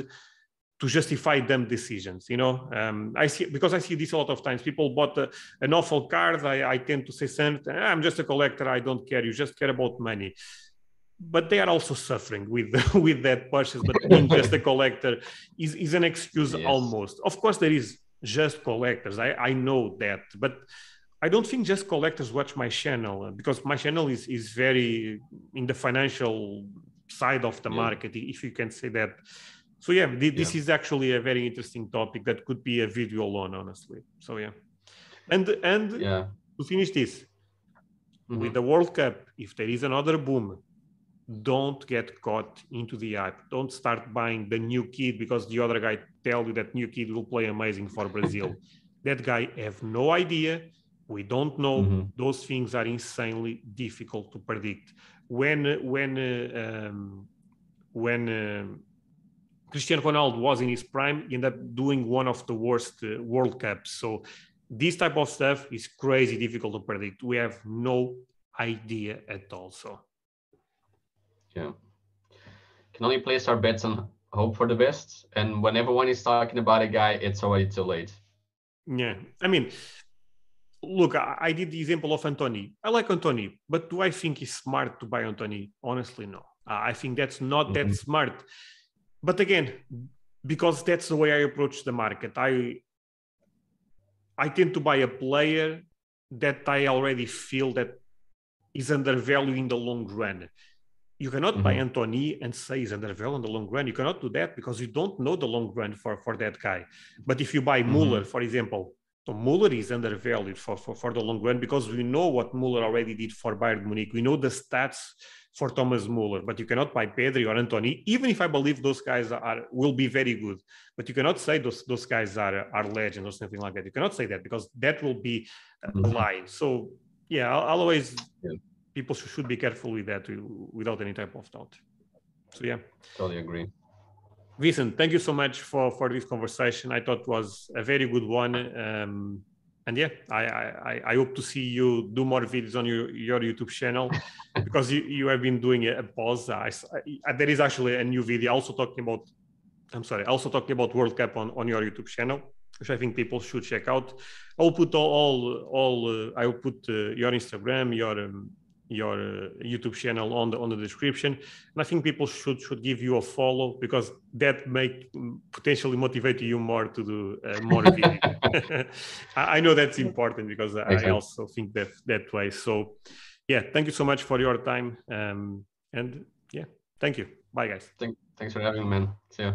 to justify dumb decisions. You know, um, I see because I see this a lot of times. People bought a, an awful card. I, I tend to say something. I'm just a collector. I don't care. You just care about money. But they are also suffering with with that purchase. But being just a collector is, is an excuse yes. almost. Of course, there is just collectors. I, I know that, but I don't think just collectors watch my channel because my channel is is very in the financial side of the yeah. market, if you can say that so yeah this yeah. is actually a very interesting topic that could be a video alone honestly. So yeah. And and yeah. to finish this mm-hmm. with the world cup if there is another boom don't get caught into the hype. Don't start buying the new kid because the other guy tell you that new kid will play amazing for brazil. That guy have no idea. We don't know. Mm-hmm. those things are insanely difficult to predict. When when uh, um, when uh, Cristiano Ronaldo was in his prime, he ended up doing one of the worst uh, World Cups. So this type of stuff is crazy difficult to predict. We have no idea at all. So yeah, can only place our bets on hope for the best. And when everyone is talking about a guy, it's already too late. Yeah, I mean, look, I, I did the example of Antony. I like Antony, but do I think it's smart to buy Antony? Honestly, no. Uh, I think that's not mm-hmm. that smart but again because that's the way i approach the market i i tend to buy a player that i already feel that is undervalued in the long run you cannot mm-hmm. buy Antony and say he's undervalued in the long run. You cannot do that because you don't know the long run for, for that guy. But if you buy mm-hmm. Muller, for example, so Muller is undervalued for, for, for the long run because we know what Muller already did for Bayern Munich. We know the stats for Thomas Muller, but you cannot buy Pedri or Antony, even if I believe those guys are will be very good. But you cannot say those those guys are are legends or something like that. You cannot say that because that will be a mm-hmm. lie. So yeah, I'll, I'll always yeah. people should, should be careful with that without any type of doubt. So yeah, totally agree. Vincent, thank you so much for for this conversation. I thought it was a very good one. Um, and yeah, I, I, I hope to see you do more videos on your, your YouTube channel because you, you have been doing a pause. I, I, there is actually a new video also talking about, I'm sorry, also talking about World Cup on, on your YouTube channel, which I think people should check out. I'll put all, all, all uh, I will put uh, your Instagram, your um, your uh, YouTube channel on the on the description. And I think people should should give you a follow because that may potentially motivate you more to do uh, more videos. I, know that's important because I also think that that way. So yeah, thank you so much for your time. Um, and yeah, thank you. Bye guys. Thank, thanks for having me, man. See you.